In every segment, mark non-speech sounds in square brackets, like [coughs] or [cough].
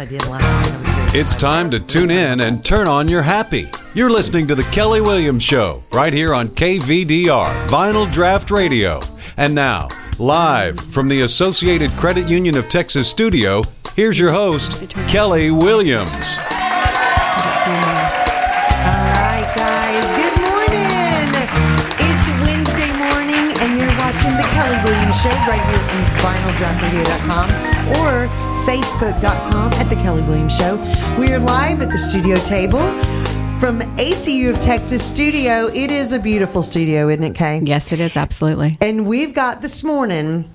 I did last night. I was very It's time to tune in and turn on your happy. You're listening to The Kelly Williams Show right here on KVDR, Vinyl Draught Radio. And now, live from the Associated Credit Union of Texas studio, here's your host, Kelly Williams. All right, guys. Good morning. It's Wednesday morning, and you're watching the Kelly Williams Show right here on vinyldraughtradio.com or facebook.com at the Kelly Williams Show. We're live at the studio table from ACU of Texas studio. It is a beautiful studio, isn't it, Kay? Yes, it is absolutely. And we've got this morning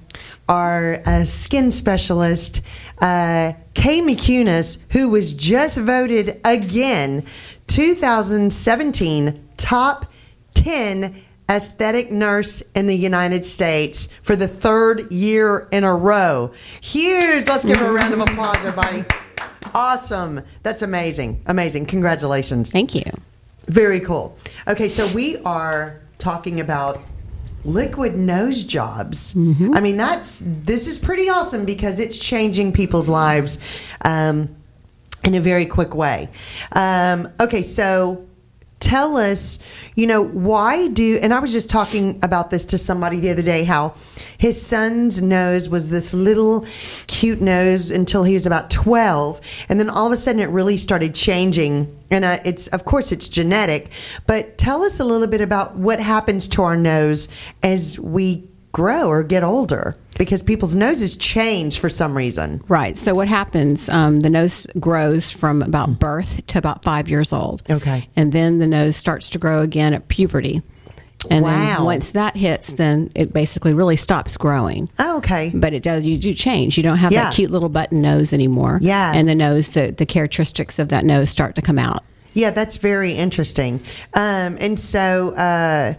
our uh, skin specialist, uh, Kay McCunis, who was just voted again 2017 top 10 aesthetic nurse in the United States for the third year in a row. Huge. Let's give her a round of applause, everybody. Awesome. That's amazing. Amazing. Congratulations. Thank you. Very cool. Okay, so we are talking about liquid nose jobs. I mean, that's this is pretty awesome because it's changing people's lives um, in a very quick way. Um, okay, so tell us, you know, why do and I was just talking about this to somebody the other day how his son's nose was this little cute nose until he was about 12 and then all of a sudden it really started changing and uh, it's of course it's genetic but tell us a little bit about what happens to our nose as we grow or get older because people's noses change for some reason Right. So what happens? Um, the nose grows from about birth to about five years old. Okay. And then the nose starts to grow again at puberty. And Wow. then once that hits, then it basically really stops growing. oh, okay But it does. You do change. You don't have Yeah. that cute little button nose anymore. Yeah. And the nose, the the characteristics of that nose start to come out. Yeah, that's very interesting. Um, and so, uh,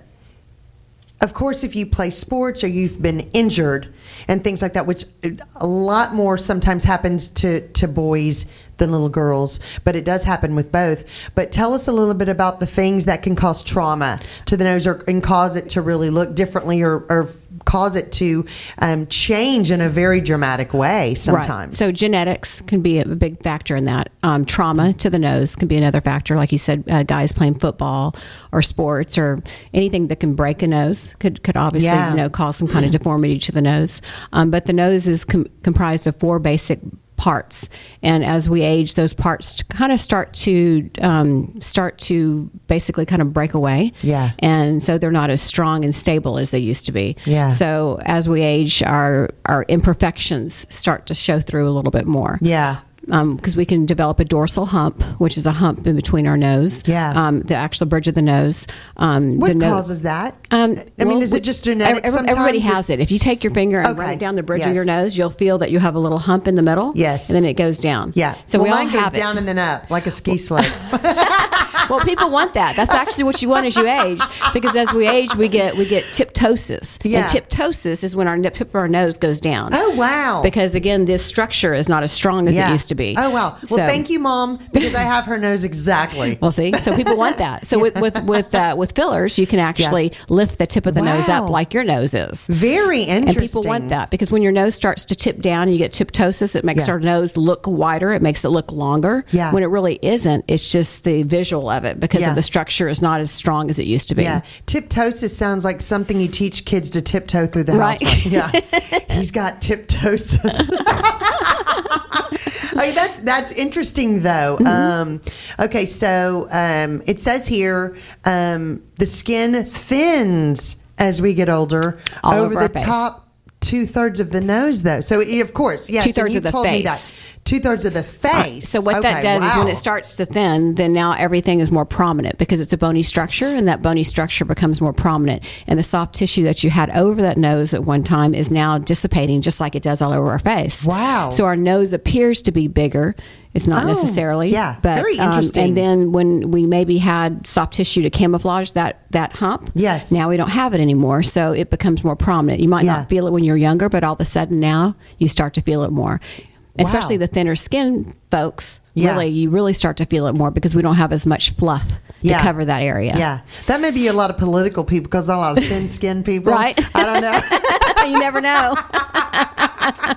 of course, if you play sports or you've been injured and things like that, which a lot more sometimes happens to, to boys than little girls, but it does happen with both. But tell us a little bit about the things that can cause trauma to the nose or and cause it to really look differently or, or cause it to um, change in a very dramatic way sometimes. Right. So genetics can be a big factor in that. Um, trauma to the nose can be another factor. Like you said, uh, guys playing football or sports or anything that can break a nose could could obviously Yeah. you know cause some kind of deformity to the nose. Um, but the nose is com- comprised of four basic parts and as we age those parts kind of start to um, start to basically kind of break away Yeah. and so they're not as strong and stable as they used to be Yeah. so as we age, our our imperfections start to show through a little bit more. yeah. Because we can develop a dorsal hump, which is a hump in between our nose. Yeah. Um, the actual bridge of the nose. Um, What the no- causes that? Um, I mean, well, is it just genetic? every- everybody has it. If you take your finger and Okay. run it down the bridge Yes. of your nose, you'll feel that you have a little hump in the middle. Yes. And then it goes down. Yeah. So well, we all mine goes have it. down and then up like a ski sled. [laughs] [laughs] well, people want that. That's actually what you want as you age, because as we age, we get we get tiptosis. Yeah. And tiptosis is when our tip of our nose goes down. Oh, wow. Because again, this structure is not as strong as it used to be. Oh wow. Well, So- thank you, mom, because I have her nose exactly. Well, see, so people want that. So with with with uh, with fillers, you can actually lift the tip of the nose up like your nose is. Very interesting. And people want that because when your nose starts to tip down, you get tiptosis. It makes Yeah. our nose look wider. It makes it look longer. Yeah. When it really isn't. It's just the visual of it because Yeah. of the structure is not as strong as it used to be. Yeah, tiptosis sounds like something you teach kids to tiptoe through the Right. house. Yeah, [laughs] he's got tiptosis. [laughs] Okay, that's that's interesting though. Mm-hmm. Um, okay, so um, it says here um, the skin thins as we get older All over over the face. top two thirds of the nose, though. So it- of course, yes, Two-thirds of the told face. two thirds of the face. So what that Okay, does is when it starts to thin, then now everything is more prominent because it's a bony structure, and that bony structure becomes more prominent. And the soft tissue that you had over that nose at one time is now dissipating, just like it does all over our face. Wow. So our nose appears to be bigger. It's not Oh, necessarily. yeah. But, Very um, and then when we maybe had soft tissue to camouflage that that hump, Yes. Now we don't have it anymore, so it becomes more prominent. You might Yeah. not feel it when you're younger, but all of a sudden now you start to feel it more. Especially the thinner skin folks, Yeah. really, you really start to feel it more because we don't have as much fluff Yeah. to cover that area. Yeah, that may be a lot of political people because a lot of thin skinned people. [laughs] Right. I don't know. [laughs] you never know.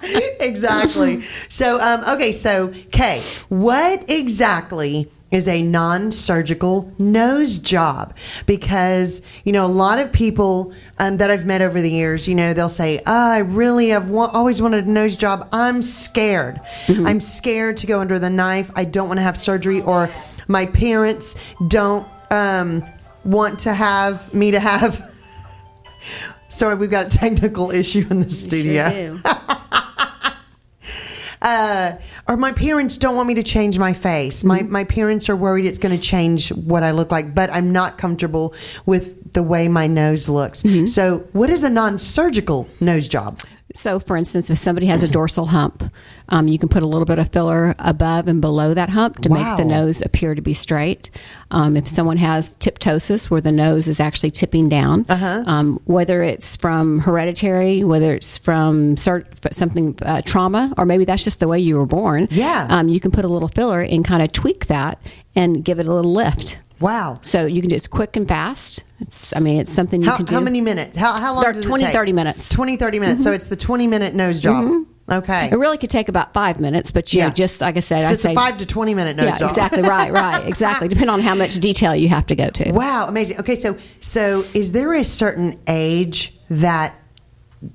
[laughs] exactly. So, um, okay, so Kay, what exactly is a non-surgical nose job? Because you know, a lot of people um, that I've met over the years, you know, they'll say, oh, "I really have wa- always wanted a nose job. I'm scared. I'm scared to go under the knife. I don't want to have surgery, or my parents don't um, want to have me to have." [laughs] Sorry, we've got a technical issue in the studio. [laughs] uh, or my parents don't want me to change my face. My my parents are worried it's going to change what I look like, but I'm not comfortable with the way my nose looks. So, what is a non-surgical nose job? So, for instance, if somebody has a dorsal hump, um, you can put a little bit of filler above and below that hump to Wow. make the nose appear to be straight. Um, if someone has tiptosis, where the nose is actually tipping down, Uh-huh. um, whether it's from hereditary, whether it's from sur- something uh, trauma, or maybe that's just the way you were born, Yeah. um, you can put a little filler and kind of tweak that and give it a little lift. Wow. So you can do it's quick and fast. It's, I mean, it's something you How, can do. how many minutes? How, how long They're does 20, it take? 30 minutes. 20, 30 minutes. So mm-hmm. it's the 20 minute nose job. Mm-hmm. Okay. It really could take about five minutes, but you Yeah. know, just like I said, So I it's say a five to 20 minute nose yeah, job. exactly right, right, [laughs] exactly. Depending on how much detail you have to go to. Wow, amazing. Okay, so so is there a certain age that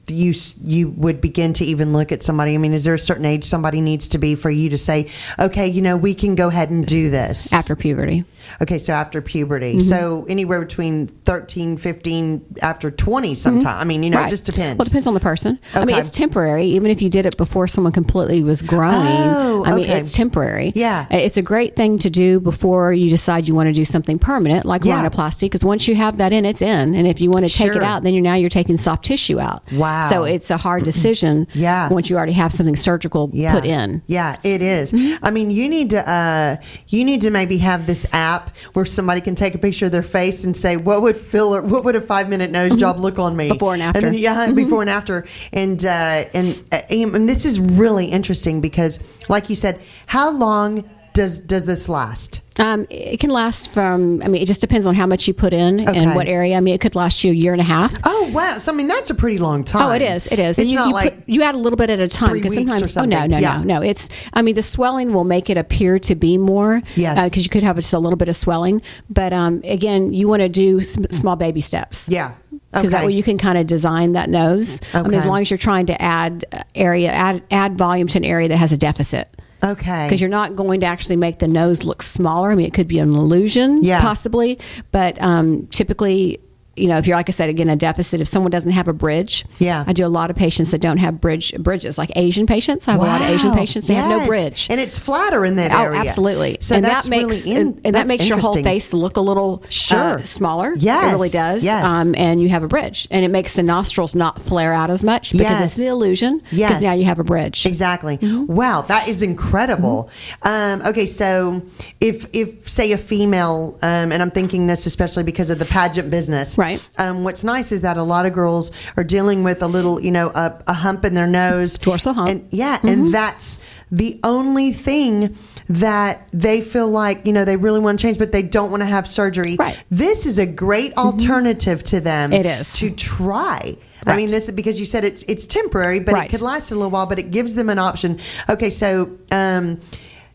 you you would begin to even look at somebody? I mean, is there a certain age somebody needs to be for you to say, okay, you know, we can go ahead and do this After puberty, Okay, so after puberty, Mm-hmm. so anywhere between 13, 15, after twenty, sometime. I mean, you know, it just depends. Well, it depends on the person. I mean, it's temporary. Even if you did it before someone completely was growing, Oh, I mean, okay. it's temporary. Yeah. it's a great thing to do before you decide you want to do something permanent, like Yeah. rhinoplasty. Because once you have that in, it's in, and if you want to take Sure. it out, then you're now you're taking soft tissue out. Wow. So it's a hard decision. [clears throat] Yeah. Once you already have something surgical yeah. put in. Yeah, it is. Mm-hmm. I mean, you need to uh, you need to maybe have this app where somebody can take a picture of their face and say, "What would filler? What would a five minute nose job look on me Before and after. then, yeah, Mm-hmm. before and after. And uh, and uh, and this is really interesting because, like you said, how long does does this last? Um, it can last from. I mean, it just depends on how much you put in Okay. and what area. I mean, it could last you a year and a half. Oh wow! So I mean, that's a pretty long time. Oh, it is. It is. It's and you, not you, like put, you add a little bit at a time because sometimes. Oh no, no, Yeah. no, no. It's. I mean, the swelling will make it appear to be more. Yes. Because you could have just a little bit of swelling, but um, again, you want to do small baby steps. yeah. Because that way you can kind of design that nose. I mean, as long as you're trying to add uh, area, add add volume to an area that has a deficit. Okay. Because you're not going to actually make the nose look smaller. I mean, it could be an illusion, Yeah. possibly, but um, typically, you know, if you're like I said again, a deficit. If someone doesn't have a bridge, Yeah. I do a lot of patients that don't have bridge bridges, like Asian patients. I have a lot of Asian patients that have no bridge. and it's flatter in that area. Oh, area. absolutely. So and that makes really in- and, and that makes your whole face look a little Sure. uh, smaller. Yes. it really does. Yes. Um, and you have a bridge, and it makes the nostrils not flare out as much because Yes. it's the illusion. Yes. Because now you have a bridge. Exactly. Mm-hmm. Wow, that is incredible. Um, okay, so if if say a female, um, and I'm thinking this especially because of the pageant business, Right. Um, what's nice is that a lot of girls are dealing with a little, you know, a, a hump in their nose, Dorsal hump. and yeah, Mm-hmm. and that's the only thing that they feel like you know they really want to change, but they don't want to have surgery. Right. Mm-hmm. This is a great alternative to them. It is. to try. I mean, this is because you said it's it's temporary, but Right. it could last a little while. But it gives them an option. Okay, so um,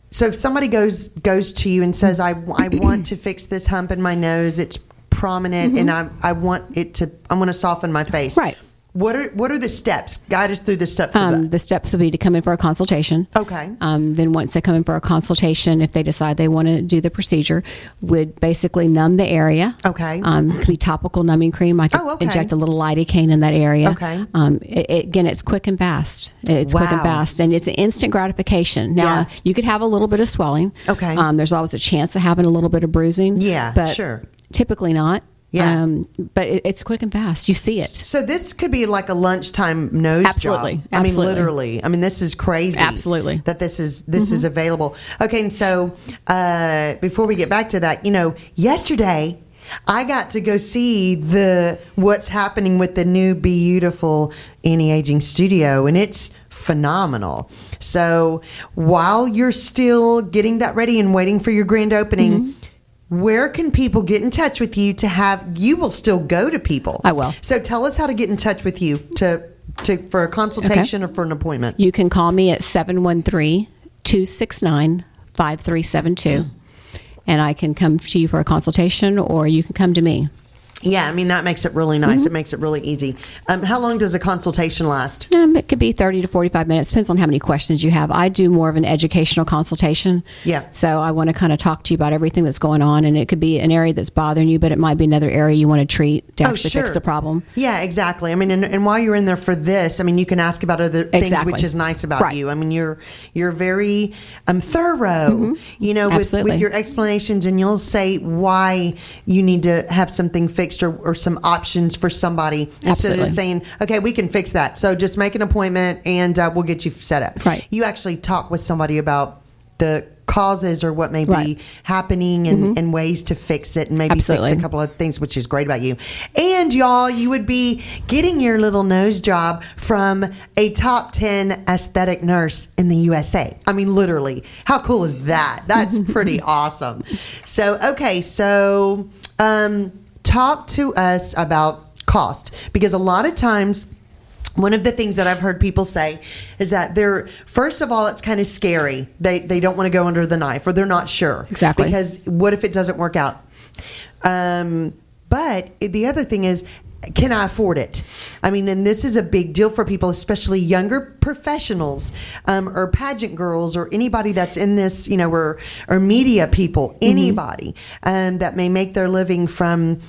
so if somebody goes goes to you and says, "I I want to fix this hump in my nose. It's prominent, and I I want it to. I want to soften my face." Mm-hmm. Right. What are what are the steps? Guide us through the steps Um, the steps will be to come in for a consultation. Okay. Um, then once they come in for a consultation, if they decide they want to do the procedure, would basically numb the area. Okay. Um, it could be topical numbing cream. I could Oh, okay. inject a little lidocaine in that area. Okay. Um, it, it- again, it's quick and fast. It's quick and fast, and it's an instant gratification. Now Yeah. you could have a little bit of swelling. Okay. Um, there's always a chance of having a little bit of bruising. Yeah, But sure. Typically not. Yeah. Um, but it, it's quick and fast. You see it. So this could be like a lunchtime nose Absolutely. job. I mean, literally. I mean, this is crazy. Absolutely. Mm-hmm. that this is this is available. Okay, and so uh, before we get back to that, you know, yesterday I got to go see the what's happening with the new Beautiful Anti Aging Studio, and it's phenomenal. So while you're still getting that ready and waiting for your grand opening. Mm-hmm. Where can people get in touch with you to have you will still go to people? I will. So tell us how to get in touch with you to to for a consultation or for an appointment? You can call me at 713 269 5372, and I can come to you for a consultation, or you can come to me. Yeah, I mean that makes it really nice. Mm-hmm. It makes it really easy. Um, how long does a consultation last? Um, it could be 30 to 45 minutes. Depends on how many questions you have. I do more of an educational consultation. Yeah. So I want to kind of talk to you about everything that's going on. And it could be an area that's bothering you, but it might be another area you want to treat to actually fix the problem. Yeah, exactly. I mean, and, and while you're in there for this, I mean, you can ask about other things, Exactly. which is nice about Right. you. I mean, you're you're very um, thorough, you know, with, Mm-hmm. With your explanations, and you'll say why you need to have something fixed or, or some options for somebody instead of Absolutely. just saying, "Okay, we can fix that." So just make an appointment, and uh, we'll get you set up. Right. You actually talk with somebody about the causes or what may be Right. Mm-hmm. happening and, and ways to fix it and maybe Absolutely. fix a couple of things which is great about you and y'all you would be getting your little nose job from a top 10 aesthetic nurse in the usa i mean literally how cool is that that's [laughs] pretty awesome so okay so um, talk to us about cost because a lot of times one of the things that I've heard people say is that they're first of all it's kind of scary. They they don't want to go under the knife or they're not sure. Exactly. Because what if it doesn't work out? Um but the other thing is can I afford it? I mean, and this is a big deal for people, especially younger professionals, um, or pageant girls, or anybody that's in this, you know, or or media people, anybody um, that may make their living from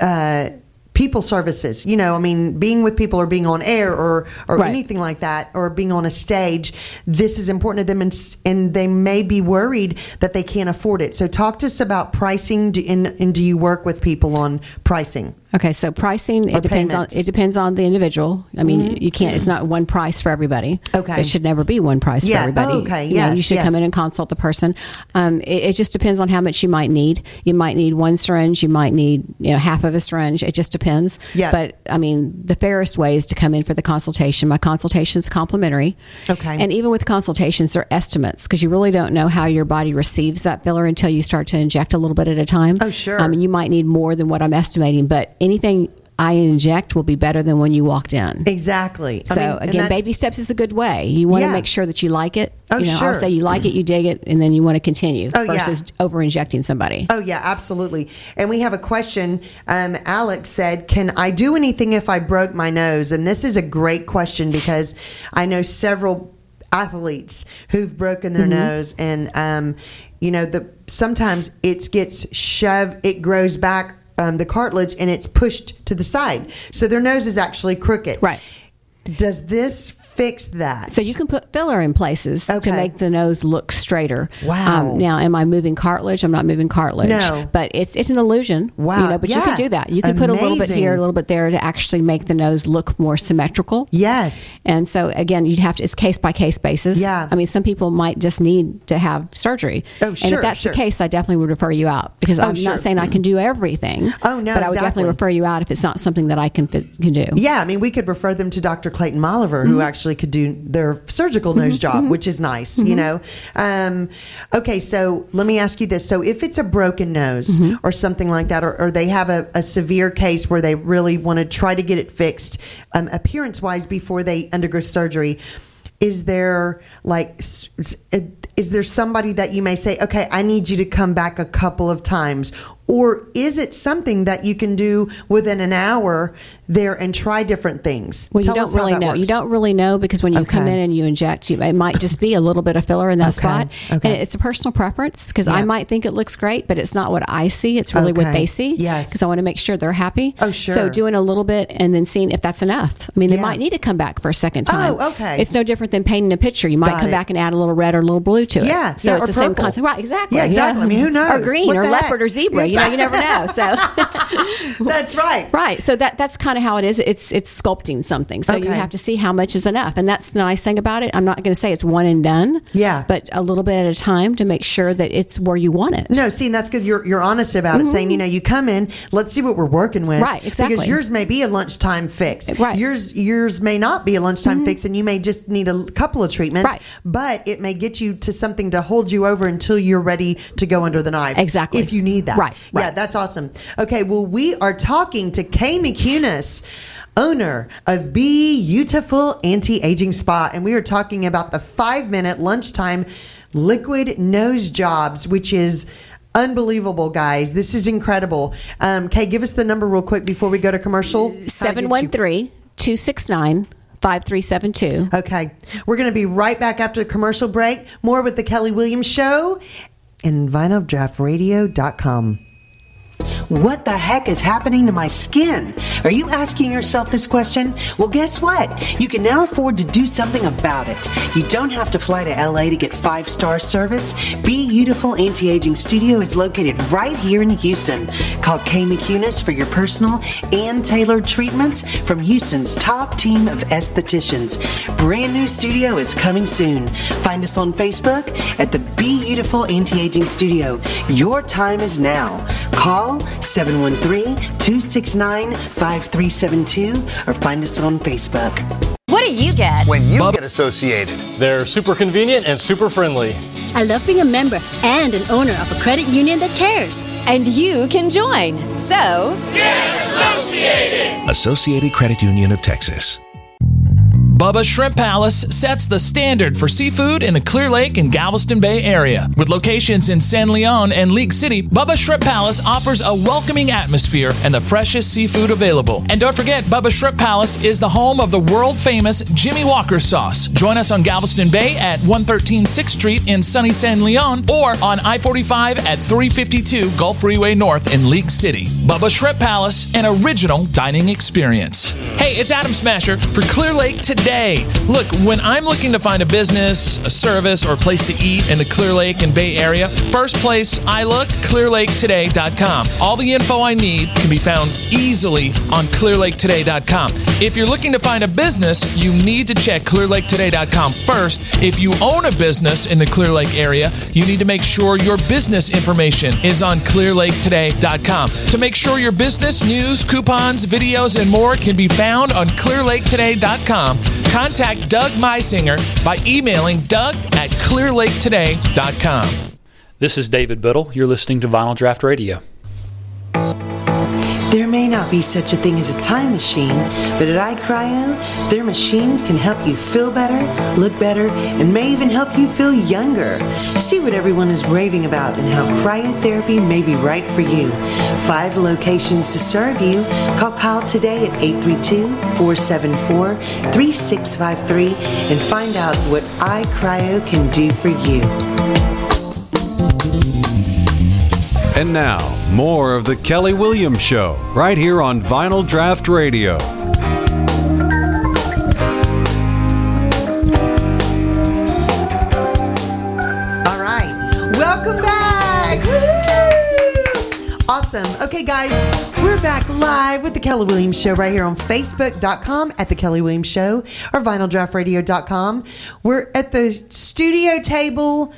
uh, people services. You know, I mean, being with people or being on air or or Right. anything like that, or being on a stage. This is important to them, and, and they may be worried that they can't afford it. So, talk to us about pricing. Do, and, and do you work with people on pricing? Okay, so pricing Or it depends payments. on it depends on the individual. I mean, you can't. It's not one price for everybody. Okay. it should never be one price Yeah, for everybody. oh, okay, You know, you yes, should come in and consult the person. Um, it, it just depends on how much you might need. You might need one syringe. You might need you know half of a syringe. It just depends. Yeah. But I mean, the fairest way is to come in for the consultation. My consultation is complimentary. Okay. And even with consultations, they're estimates because you really don't know how your body receives that filler until you start to inject a little bit at a time. Oh, sure. Um, and you might need more than what I'm estimating, but anything I inject will be better than when you walked in. Exactly. I So mean, again, baby steps is a good way. You want Yeah. to make sure that you like it. Oh, you know, sure. I'll say you like it, you dig it, and then you want to continue Oh, yeah. versus over injecting somebody. Oh yeah, absolutely. And we have a question. Um, Alex said, "Can I do anything if I broke my nose?" And this is a great question because I know several athletes who've broken their nose, and um, you know, the sometimes it gets shoved, it grows back. Um, the cartilage and it's pushed to the side, so their nose is actually crooked. Right. Does this fix that? So you can put filler in places Okay. to make the nose look straighter. Um, Wow. now, am I moving cartilage? I'm not moving cartilage. No. But it's it's an illusion. Wow. You know, but you can do that. You can put a little bit here, a little bit there to actually make the nose look more symmetrical. yes. And so again, you'd have to it's case by case basis. Yeah. I mean, some people might just need to have surgery. Oh, sure. And if that's sure. the case, I definitely would refer you out because I'm sure. not saying I can do everything. Oh, no, but I would exactly. definitely refer you out if it's not something that I can can do. Yeah, I mean, we could refer them to Dr. Clayton Moliver, Mm-hmm. who actually could do their surgical nose job, which is nice, Mm-hmm. you know. Um, okay, so let me ask you this: so if it's a broken nose Mm-hmm. or something like that, or, or they have a, a severe case where they really want to try to get it fixed, um, appearance-wise, before they undergo surgery. Is there like is there somebody that you may say, okay, I need you to come back a couple of times, or is it something that you can do within an hour there and try different things? Well, you don't really know. You don't really know because when you come in and you inject, you, it might just be a little bit of filler in that Okay. spot. Okay. And it's a personal preference because I might think it looks great, but it's not what I see. It's really what they see. Yes. Because I want to make sure they're happy. Oh, sure. So doing a little bit and then seeing if that's enough. I mean, they Yeah. might need to come back for a second oh, time. Oh, okay. It's no different than painting a picture. You might Got come it. back and add a little red or a little blue to it. Yeah, So yeah, it's or the same concept. Right, exactly. Yeah, exactly. I mean, who knows? Or green What or leopard heck? or zebra. You know, you never know. So [laughs] That's right. Right. So that that's kind of how it is. It's it's sculpting something. So you have to see how much is enough. And that's the nice thing about it. I'm not going to say it's one and done. Yeah. But a little bit at a time to make sure that it's where you want it. No, see, and that's good. You're you're honest about it, saying you know you come in, let's see what we're working with, Mm-hmm. Right, exactly. Because yours may be a lunchtime fix, Right. Mm-hmm. Yours yours may not be a lunchtime fix, and you may just need a couple of treatments, Right. But it may get you to something to hold you over until you're ready to go under the knife, Exactly. If you need that, Right, Yeah, that's awesome. Okay, well, we are talking to Kay McCunis. owner of Beautiful Anti Aging Spa. And we are talking about the five minute lunchtime liquid nose jobs, which is unbelievable, guys. This is incredible. Um, Kay, give us the number real quick before we go to commercial. How to get you- 713 269 5372. Okay. We're going to be right back after the commercial break. More with the Kelly Williams Show and vinyldraughtradio.com. What the heck is happening to my skin? Are you asking yourself this question? Well, guess what? You can now afford to do something about it. You don't have to fly to LA to get five star service. Be Beautiful Anti Aging Studio is located right here in Houston. Call Kay McCunis for your personal and tailored treatments from Houston's top team of estheticians. Brand new studio is coming soon. Find us on Facebook at the Be Beautiful Anti Aging Studio. Your time is now. Call 713 269 5372 or find us on Facebook. What do you get? when you get associated. They're super convenient and super friendly. I love being a member and an owner of a credit union that cares. And you can join. So, get associated! Associated Credit Union of Texas. Bubba Shrimp Palace sets the standard for seafood in the Clear Lake and Galveston Bay area. With locations in San Leon and League City, Bubba Shrimp Palace offers a welcoming atmosphere and the freshest seafood available. And don't forget, Bubba Shrimp Palace is the home of the world famous Jimmy Walker sauce. Join us on Galveston Bay at 113 6th Street in sunny San Leon or on I 45 at 352 Gulf Freeway North in League City. Bubba Shrimp Palace, an original dining experience. Hey, it's Adam Smasher for Clear Lake today. Hey, look, when I'm looking to find a business, a service, or a place to eat in the Clear Lake and Bay Area, first place I look, clearlaketoday.com. All the info I need can be found easily on clearlaketoday.com. If you're looking to find a business, you need to check clearlaketoday.com first. If you own a business in the Clear Lake area, you need to make sure your business information is on clearlaketoday.com. To make sure your business news, coupons, videos, and more can be found on clearlaketoday.com, contact Doug Meisinger by emailing doug at clearlaketoday.com. This is David Biddle. You're listening to Vinyl Draught Radio. There may not be such a thing as a time machine, but at iCryo, their machines can help you feel better, look better, and may even help you feel younger. See what everyone is raving about and how cryotherapy may be right for you. Five locations to serve you. Call Kyle today at 832 474 3653 and find out what iCryo can do for you. And now, more of the Kelly Williams Show, right here on Vinyl Draught Radio. All right. Welcome back. Woo! Awesome. Okay, guys, we're back live with the Kelly Williams Show right here on Facebook.com at the Kelly Williams Show or vinyldraughtradio.com. We're at the studio table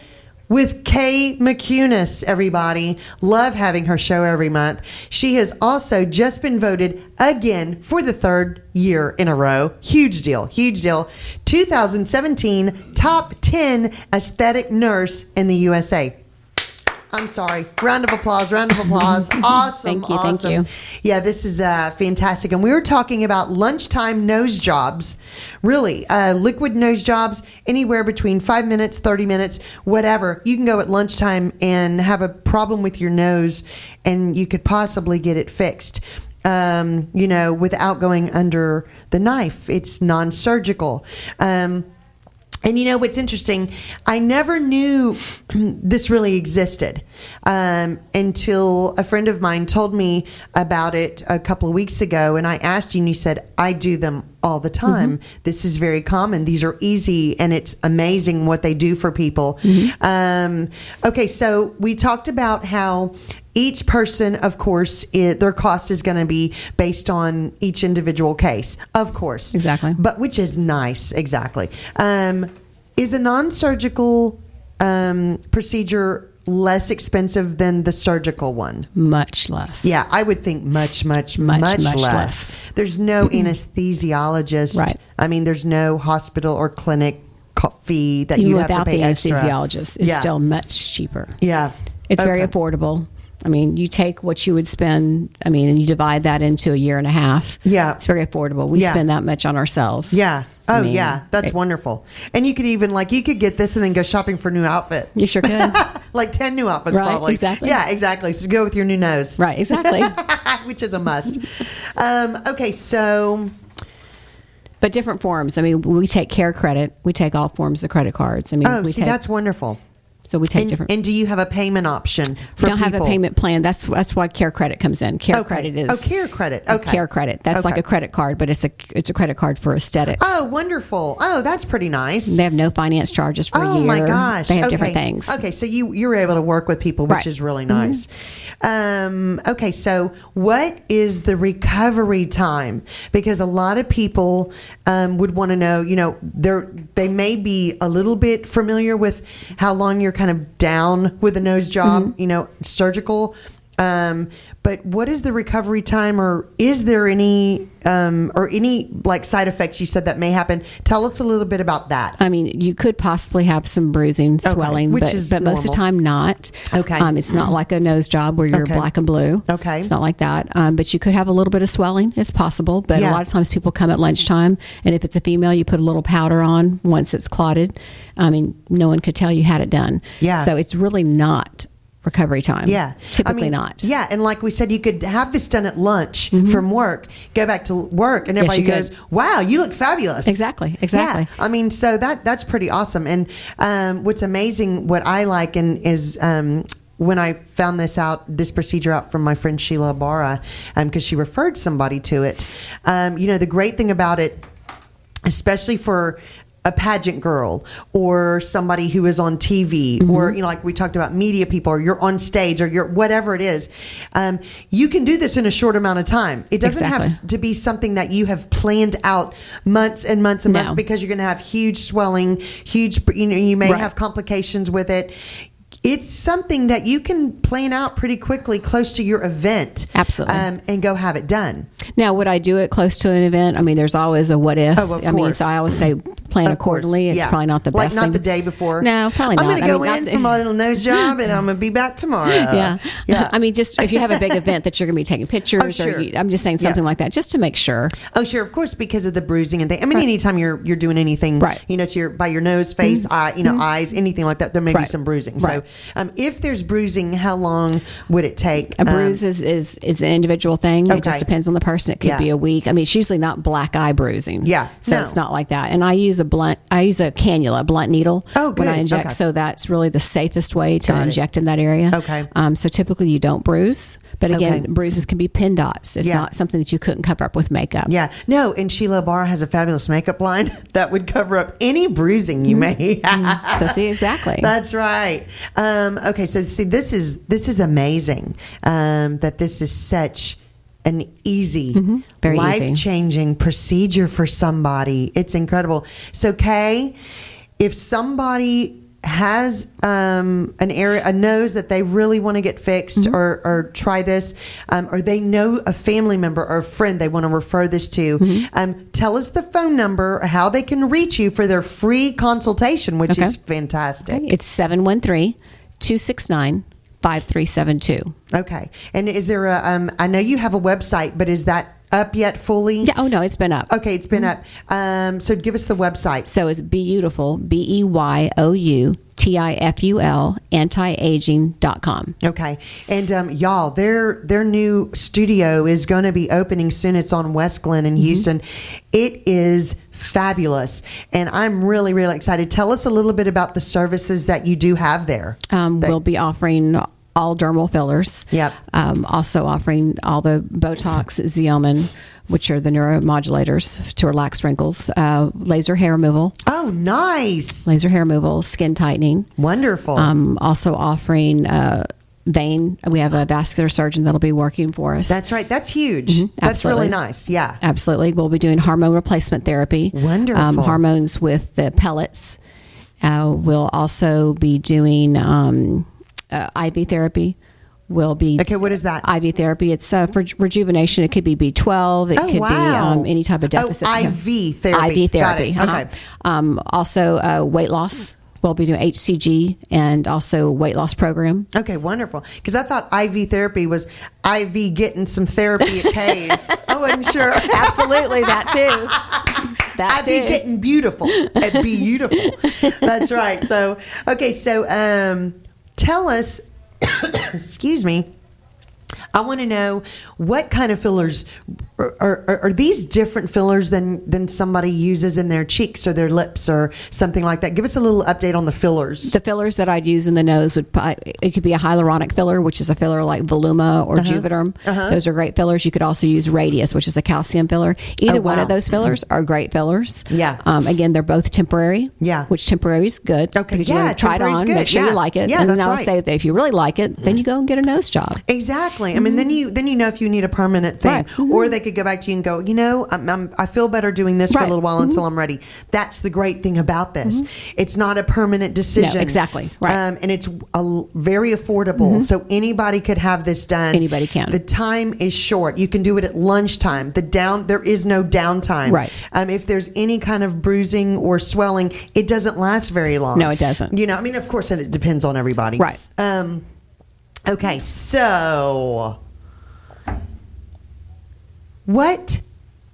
with Kay McCunis, everybody. Love having her show every month. She has also just been voted again for the third year in a row. Huge deal, huge deal. 2017 top 10 aesthetic nurse in the USA. I'm sorry. Round of applause. Round of applause. [laughs] Awesome. Thank you, thank you. Yeah, this is uh, fantastic. And we were talking about lunchtime nose jobs. Really, uh, liquid nose jobs, anywhere between five minutes, 30 minutes, whatever. You can go at lunchtime and have a problem with your nose, and you could possibly get it fixed. Um, you know, without going under the knife. It's non surgical. Um, and you know what's interesting? I never knew [clears throat] this really existed um, until a friend of mine told me about it a couple of weeks ago. And I asked you, and you said, I do them all the time. This is very common. These are easy, and it's amazing what they do for people. Um, okay, so we talked about how each person, of course, it, their cost is going to be based on each individual case, of course. Exactly. But which is nice, exactly. Um, is a non-surgical um, procedure less expensive than the surgical one? Much less. Yeah, I would think much, much, much, Much, much less. less. There's no anesthesiologist. Right. I mean, there's no hospital or clinic fee that Even you have without to pay the extra. anesthesiologist, it's Yeah. still much cheaper. Yeah. It's very affordable. I mean, you take what you would spend, I mean, and you divide that into a year and a half. Yeah. It's very affordable. We Yeah. spend that much on ourselves. Yeah. I Oh, mean, yeah. That's it- wonderful. And you could even like you could get this and then go shopping for a new outfit. You sure could. [laughs] like ten new outfits, Right, probably. exactly. Yeah, exactly. So go with your new nose, right, exactly. [laughs] which is a must. um, okay, so but different forms. I mean, we take care credit. We take all forms of credit cards. I mean, oh, we see, take, that's wonderful. So we take And, different. and do you have a payment option for we don't have a payment plan. That's that's why care credit comes in. Care Okay. credit is Oh, Care Credit. Okay. Care credit. That's like a credit card, but it's a it's a credit card for aesthetics. Oh, wonderful. Oh, that's pretty nice. They have no finance charges for a Oh year. my gosh! They have okay. different things. Okay, so you you're able to work with people, which Right. Mm-hmm. is really nice. Um, okay, so what is the recovery time? Because a lot of people um, would want to know. You know, they they may be a little bit familiar with how long you're kind of down with a nose job. Mm-hmm. You know, surgical. Um, but what is the recovery time, or is there any, um, or any like side effects you said that may happen? Tell us a little bit about that. I mean, you could possibly have some bruising, swelling, which but, is but most of the time not. Okay. Um, it's not like a nose job where you're Okay. black and blue. Okay. It's not like that. Um, but you could have a little bit of swelling. It's possible. But Yeah. a lot of times people come at lunchtime, and if it's a female, you put a little powder on once it's clotted. I mean, no one could tell you had it done. Yeah. So it's really not recovery time. Yeah. Typically I mean, not. Yeah. And like we said, you could have this done at lunch from work, go back to work, and everybody you goes, could. wow, you look fabulous. Exactly, exactly. Yeah. I mean, so that that's pretty awesome. And um, what's amazing, what I like, and is. Um, when I found this out, this procedure out from my friend Sheila Barra, because she referred somebody to it. Um, you know, the great thing about it, especially for a pageant girl or somebody who is on TV Mm-hmm. or you know like we talked about media people or you're on stage or you're whatever it is um, you can do this in a short amount of time it doesn't have Exactly. s- to be something that you have planned out months and months and No. months because you're going to have huge swelling huge you know you may Right. have complications with it it's something that you can plan out pretty quickly close to your event Absolutely. um, and go have it done Now, would I do it close to an event? I mean, there's always a what if. Oh, of I mean, so I always say plan Of course, accordingly. It's yeah. probably not the like best. not thing. the day before. No, probably not. I'm gonna I go mean, in for my little nose job, and I'm gonna be back tomorrow. [laughs] yeah. yeah. I mean, just if you have a big [laughs] event that you're going to be taking pictures, Oh, sure. or you, I'm just saying something Yeah. like that, just to make sure. Oh, sure, of course, because of the bruising and thing. I mean, anytime you're you're doing anything, Right. You know, to your by your nose, face, eye, you know, eyes, anything like that, there may be some bruising. Right. So, um, if there's bruising, how long would it take? A bruise Um, is, is is an individual thing. Okay. It just depends on the person. It could Yeah. be a week. I mean, it's usually not black eye bruising. Yeah. so No. it's not like that. And I use a blunt. I use a cannula, a blunt needle. Oh, good. When I inject, Okay. so that's really the safest way to Got it. inject in that area. Okay. Um, so typically you don't bruise, but again, Okay. bruises can be pin dots. It's Yeah. not something that you couldn't cover up with makeup. Yeah, no, and Sheila Barr has a fabulous makeup line [laughs] that would cover up any bruising you may have. So see exactly. [laughs] That's right. Um, okay, so see, this is this is amazing um, that this is such an easy, Mm-hmm. Very life changing procedure for somebody. It's incredible. So, Kay, if somebody has um, an area, a nose that they really want to get fixed Mm-hmm. or, or try this, um, or they know a family member or a friend they want to refer this to, Mm-hmm. um, tell us the phone number or how they can reach you for their free consultation, which Okay. is fantastic. It's 713 269 5372. Okay. And is there a, um, I know you have a website, but is that up yet fully? Yeah, oh no, it's been up. Okay, it's been up. Um, so give us the website. So it's beautiful, B E Y O U T I F U L, antiaging.com. Okay, and um, y'all, their their new studio is going to be opening soon. It's on West Glen in Houston. It is fabulous, and I'm really really excited. Tell us a little bit about the services that you do have there. Um, That- we'll be offering all dermal fillers. Yep. Um, also offering all the Botox, Xeomin, which are the neuromodulators to relax wrinkles, uh, laser hair removal, oh, nice, laser hair removal, skin tightening. wonderful. Um, also offering uh, vein. We have a vascular surgeon that'll be working for us. That's right. That's huge. That's Mm-hmm. absolutely. really nice. Yeah. Absolutely. We'll be doing hormone replacement therapy. Wonderful. Um, hormones with the pellets. Uh, we'll also be doing um, uh, IV therapy. We'll be Okay, what is that? IV therapy. It's uh, for rejuvenation. It could be B12. It Oh, could be um, any type of Oh, deficit. IV therapy. IV Got therapy. it. uh-huh. Okay. Um, also uh, weight loss. we'll be doing HCG and also weight loss program. Okay, wonderful. Because I thought IV therapy was IV getting some therapy at Pays. [laughs] Oh, I wasn't sure. Absolutely, that too. [laughs] That I'd too. be getting beautiful. I'd be beautiful. [laughs] That's right. So, okay, so um, tell us, [coughs] excuse me, I want to know what kind of fillers are, are, are these different fillers than than somebody uses in their cheeks or their lips or something like that. Give us a little update on the fillers. the fillers that I'd use in the nose would it could be a hyaluronic filler, which is a filler like Voluma or Uh-huh. Juvederm. Those are great fillers. You could also use Radiesse, which is a calcium filler. Either Oh, one wow. of those fillers are great fillers. Yeah. Um, again, they're both temporary. Yeah. Which temporary is good. Okay, Because you yeah, try it on, good. make sure Yeah. you like it, Yeah, and then I'll right. say that if you really like it, then you go and get a nose job. Exactly. I mean, then you then you know if you need a permanent thing, Right. Mhm. or they could go back to you and go, you know, I'm, I'm, I feel better doing this for a little while until I'm ready. That's the great thing about this. It's not a permanent decision. exactly. Right. Um, and it's a very affordable, so anybody could have this done. Anybody can. The time is short. You can do it at lunchtime. The down there is no downtime. Right. Um, if there's any kind of bruising or swelling, it doesn't last very long. No, it doesn't. You know, I mean, of course, and it depends on everybody. Right. Um, okay, so what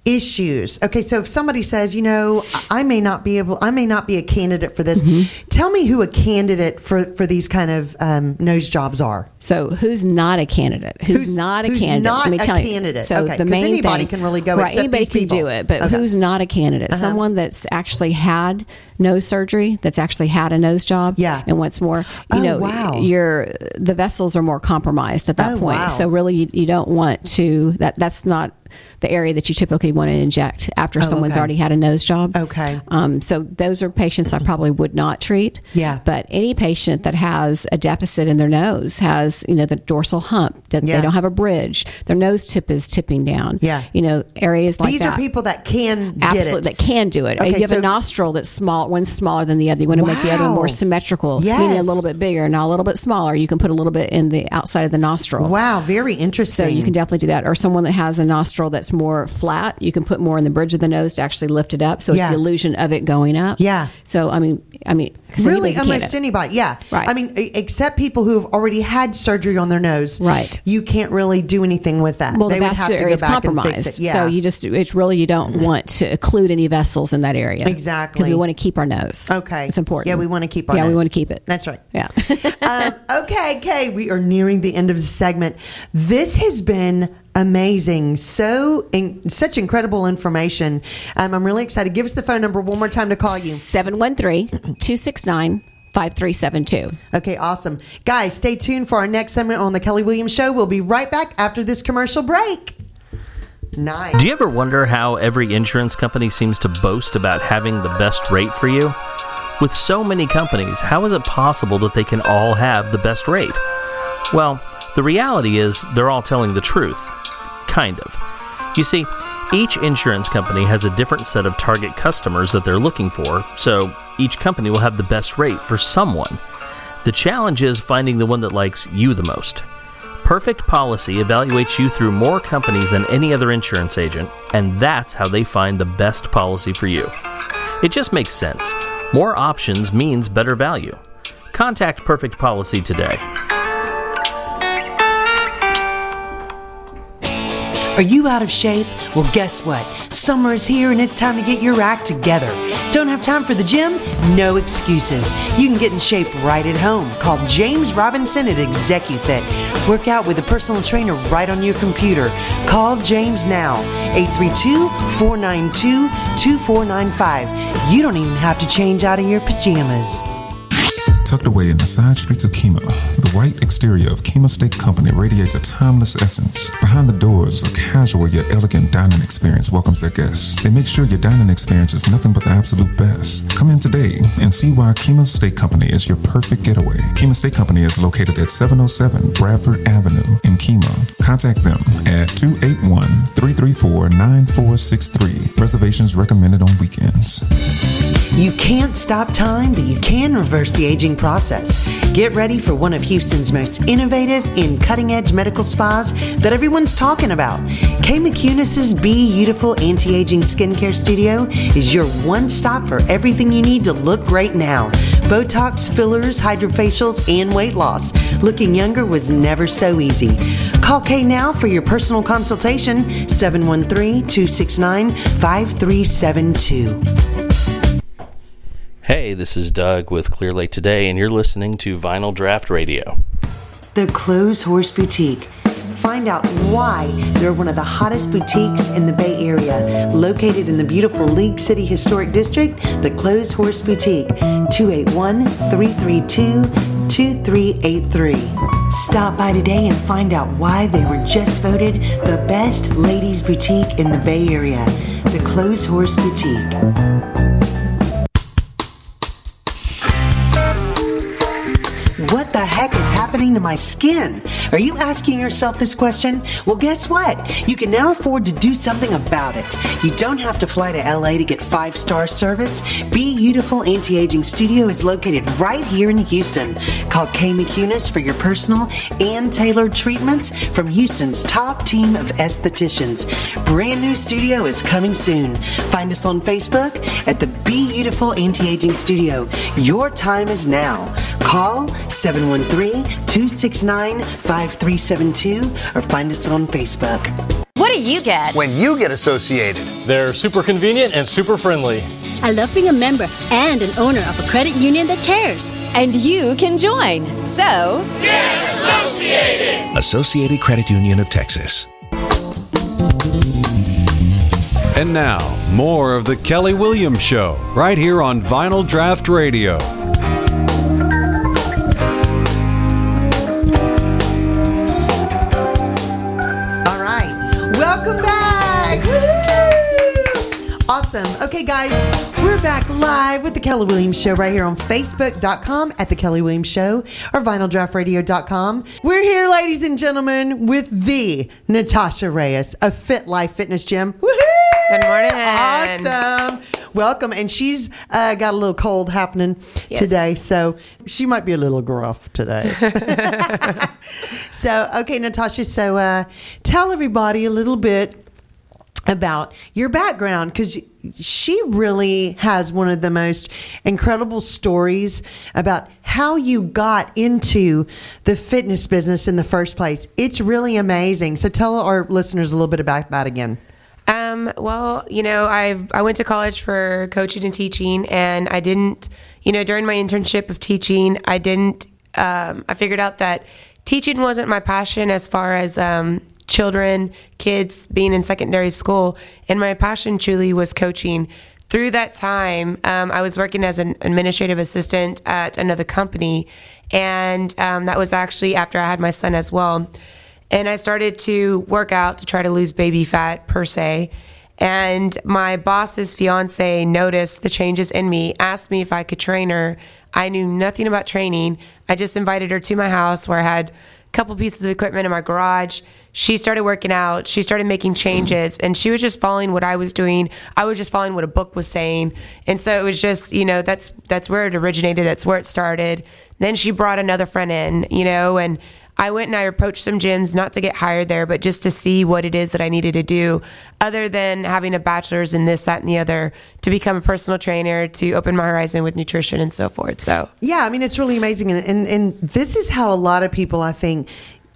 issues? Okay, so if somebody says, you know, I may not be able, I may not be a candidate for this. Mm-hmm. Tell me who a candidate for for these kind of um, nose jobs are. So who's not a candidate? Who's, Who's- not a who's candidate? not Let me a tell you. candidate. So Okay, the main anybody thing, can really go Right, anybody can people. do it, but Okay. Uh-huh. who's not a candidate? Someone that's actually had nose surgery, that's actually had a nose job. Yeah. And what's more, you Oh, know, wow. your the vessels are more compromised at that Oh, point. wow. So really, you, you don't want to. That that's not the area that you typically want to inject after someone's Oh, okay. already had a nose job. Okay. Um, so those are patients I probably would not treat. Yeah. But any patient that has a deficit in their nose has, you know, the dorsal hump, that Yeah. they don't have a bridge, their nose tip is tipping down. Yeah. You know, areas like that. These that. are people that can get Absolutely, it. that can do it. Okay, you have so- a nostril that's small, one's smaller than the other. You want to make the other more symmetrical, yes. meaning a little bit bigger, not a little bit smaller. You can put a little bit in the outside of the nostril. Wow, very interesting. So you can definitely do that. Or someone that has a nostril that's more flat, you can put more in the bridge of the nose to actually lift it up. So it's Yeah. the illusion of it going up. Yeah. So I mean, I mean, really almost anybody yeah Right. i mean except people who have already had surgery on their nose Right. you can't really do anything with that Well, they the would have to area go is back and compromised, fix it yeah so you just it's really you don't want to occlude any vessels in that area Exactly. because we want to keep our nose. okay it's important. yeah we want to keep our nose. yeah we want to keep it. that's right Yeah. [laughs] um, okay okay we are nearing the end of the segment this has been amazing so in, such incredible information um, i'm really excited give us the phone number one more time to call you 713-269-5372. Okay, awesome. Guys, stay tuned for our next segment on The Kelly Williams Show. We'll be right back after this commercial break. Nice. Do you ever wonder how every insurance company seems to boast about having the best rate for you? With so many companies, how is it possible that they can all have the best rate? Well, the reality is they're all telling the truth. Kind of. You see, each insurance company has a different set of target customers that they're looking for, so each company will have the best rate for someone. The challenge is finding the one that likes you the most. Perfect Policy evaluates you through more companies than any other insurance agent, and that's how they find the best policy for you. It just makes sense. More options means better value. Contact Perfect Policy today. Are you out of shape? Well, guess what? Summer is here and it's time to get your act together. Don't have time for the gym? No excuses. You can get in shape right at home. Call James Robinson at ExecuFit. Work out with a personal trainer right on your computer. Call James now, 832 492 2495. You don't even have to change out of your pajamas. Tucked away in the side streets of Kemah, the white exterior of Kemah Steak Company radiates a timeless essence. Behind the doors, a casual yet elegant dining experience welcomes their guests. They make sure your dining experience is nothing but the absolute best. Come in today and see why Kemah Steak Company is your perfect getaway. Kemah Steak Company is located at 707 Bradford Avenue in Kemah. Contact them at 281-334-9463. Reservations recommended on weekends. You can't stop time, but you can reverse the aging process. Get ready for one of Houston's most innovative and cutting edge medical spas that everyone's talking about. Kay McCunis's Be Beautiful Anti Aging Skincare Studio is your one stop for everything you need to look great now. Botox, fillers, hydrofacials, and weight loss. Looking younger was never so easy. Call Kay now for your personal consultation 713 269 5372. Hey, this is Doug with Clear Lake Today, and you're listening to Vinyl Draught Radio. The Clothes Horse Boutique. Find out why they're one of the hottest boutiques in the Bay Area. Located in the beautiful League City Historic District, the Clothes Horse Boutique, 281 332 2383. Stop by today and find out why they were just voted the best ladies' boutique in the Bay Area. The Clothes Horse Boutique. To my skin? Are you asking yourself this question? Well, guess what? You can now afford to do something about it. You don't have to fly to LA to get five star service. Be Beautiful Anti Aging Studio is located right here in Houston. Call Kay McCunis for your personal and tailored treatments from Houston's top team of estheticians. Brand new studio is coming soon. Find us on Facebook at the Be Beautiful Anti Aging Studio. Your time is now. Call 713 269 5372 or find us on Facebook. What do you get? When you get associated, they're super convenient and super friendly. I love being a member and an owner of a credit union that cares. And you can join. So, get associated! Associated Credit Union of Texas. And now, more of The Kelly Williams Show, right here on Vinyl Draught Radio. Awesome. Okay, guys, we're back live with The Kelly Williams Show right here on Facebook.com at The Kelly Williams Show or VinylDraughtRadio.com. We're here, ladies and gentlemen, with the Natasha Reyes of Fit Life Fitness Gym. Woohoo! Good morning. Awesome. Welcome. And she's uh, got a little cold happening Yes. today, so she might be a little gruff today. [laughs] [laughs] so, okay, Natasha, so uh, tell everybody a little bit about your background because she really has one of the most incredible stories about how you got into the fitness business in the first place. It's really amazing. So tell our listeners a little bit about that again. Um, well, you know, I I went to college for coaching and teaching, and I didn't, you know, during my internship of teaching, I didn't. Um, I figured out that teaching wasn't my passion as far as um, children, kids being in secondary school, and my passion truly was coaching. Through that time, um, I was working as an administrative assistant at another company, and um, that was actually after I had my son as well. And I started to work out to try to lose baby fat per se. And my boss's fiance noticed the changes in me, asked me if I could train her. I knew nothing about training. I just invited her to my house where I had a couple pieces of equipment in my garage. She started working out. She started making changes and she was just following what I was doing. I was just following what a book was saying. And so it was just, you know, that's that's where it originated. That's where it started. Then she brought another friend in, you know, and I went and I approached some gyms, not to get hired there, but just to see what it is that I needed to do, other than having a bachelor's in this, that, and the other, to become a personal trainer, to open my horizon with nutrition and so forth. So, Yeah, I mean, it's really amazing. And, and, and this is how a lot of people, I think,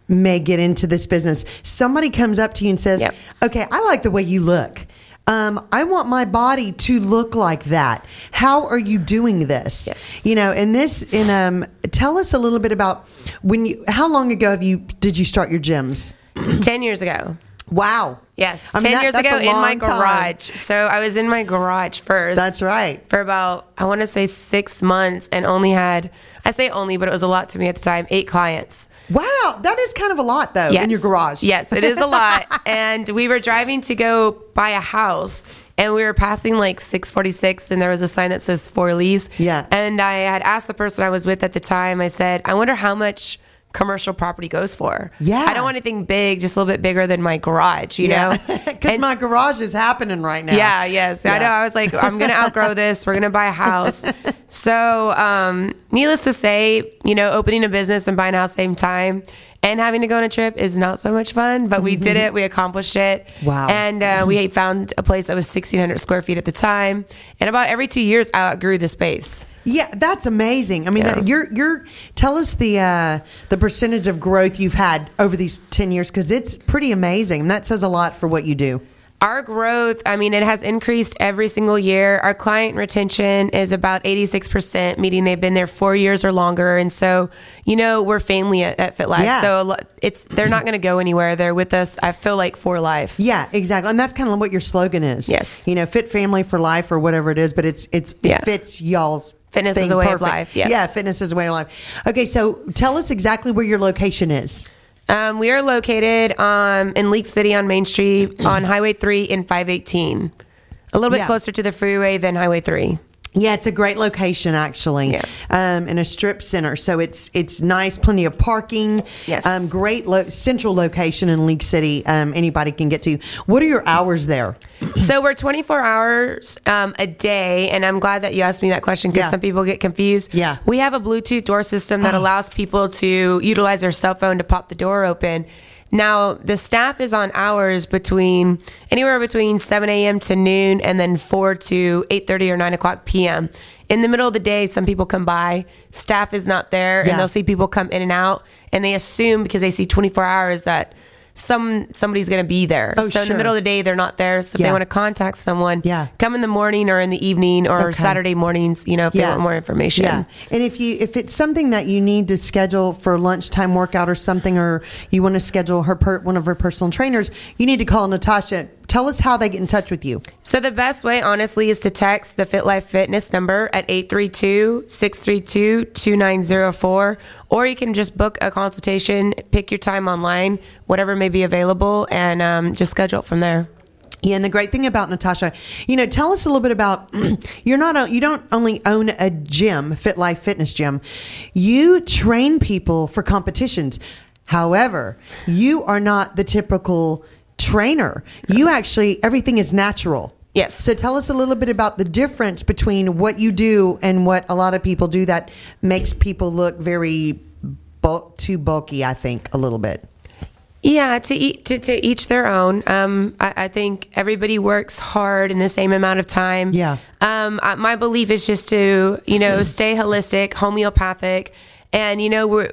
may get into this business. Somebody comes up to you and says, Okay, I like the way you look. Um, I want my body to look like that. How are you doing this? Yes. You know, and this, and um, tell us a little bit about when you, how long ago have you, did you start your gyms? 10 years ago. Wow. Yes, I mean, 10 that- years ago in my long time. garage. So I was in my garage first. That's right. For about, I want to say six months and only had, I say only, but it was a lot to me at the time, eight clients. Wow, that is kind of a lot though in your garage. Yes, it is a lot. [laughs] and we were driving to go buy a house and we were passing like 646 and there was a sign that says for lease. Yeah. And I had asked the person I was with at the time, I said, I wonder how much commercial property goes for. Yeah. I don't want anything big, just a little bit bigger than my garage, you know? [laughs] Because my garage is happening right now. Yeah, yes. I Yeah. know. I was like, I'm going to outgrow [laughs] this. We're going to buy a house. so, um, needless to say, you know, opening a business and buying a house same time and having to go on a trip is not so much fun, but we did it. We accomplished it. Wow. And uh, we found a place that was 1,600 square feet at the time. And about every two years, I outgrew the space. Yeah, that's amazing. I mean, that, you're you're tell us the uh, the percentage of growth you've had over these ten years because it's pretty amazing. And that says a lot for what you do. Our growth, I mean, it has increased every single year. Our client retention is about 86%, meaning they've been there four years or longer. And so, you know, we're family at, at FitLife. Yeah. So it's they're not going to go anywhere. They're with us, I feel like, for life. Yeah, exactly. And that's kind of what your slogan is. Yes. You know, fit family for life or whatever it is, but it's it's it Yeah. fits y'all's Fitness is a way of life, yes. Yeah, fitness is a way of life. Okay, so tell us exactly where your location is. Um, we are located um, in League City on Main Street on Highway 3 in 518. A little bit Yeah. closer to the freeway than Highway 3. Yeah, it's a great location actually, um, in a strip center. So it's it's nice, plenty of parking. Yes. um, great lo- central location in League City. Um, anybody can get to. What are your hours there? [clears throat] so we're 24 hours um, a day, and I'm glad that you asked me that question because Yeah. some people get confused. Yeah. we have a Bluetooth door system that allows people to utilize their cell phone to pop the door open. Now the staff is on hours between anywhere between 7 a.m. to noon, and then 4 to 8:30 or 9 o'clock p.m. In the middle of the day, some people come by, staff is not there, Yeah. and they'll see people come in and out, and they assume because they see 24 hours that some somebody's going to be there. Oh, so in the middle of the day, they're not there. So if Yeah. they want to contact someone, Yeah. come in the morning or in the evening or Okay. Saturday mornings. You know, if they want more information. Yeah, and if you if it's something that you need to schedule for lunchtime workout or something, or you want to schedule her per, one of her personal trainers, you need to call Natasha. Tell us how they get in touch with you. So the best way, honestly, is to text the Fit Life Fitness number at 832-632-2904, or you can just book a consultation, pick your time online, whatever may be available, and um, just schedule it from there. Yeah, and the great thing about Natasha, you know, tell us a little bit about [clears throat] you're not a, you don't only own a gym, Fit Life Fitness Gym. You train people for competitions. However, you are not the typical trainer. You actually everything is natural. Yes. So tell us a little bit about the difference between what you do and what a lot of people do that makes people look very bulk, too bulky, I think, a little bit. Yeah, to eat to, to each their own. Um, I, I think everybody works hard in the same amount of time. Yeah. Um, I, my belief is just to you know stay holistic, homeopathic, and you know we're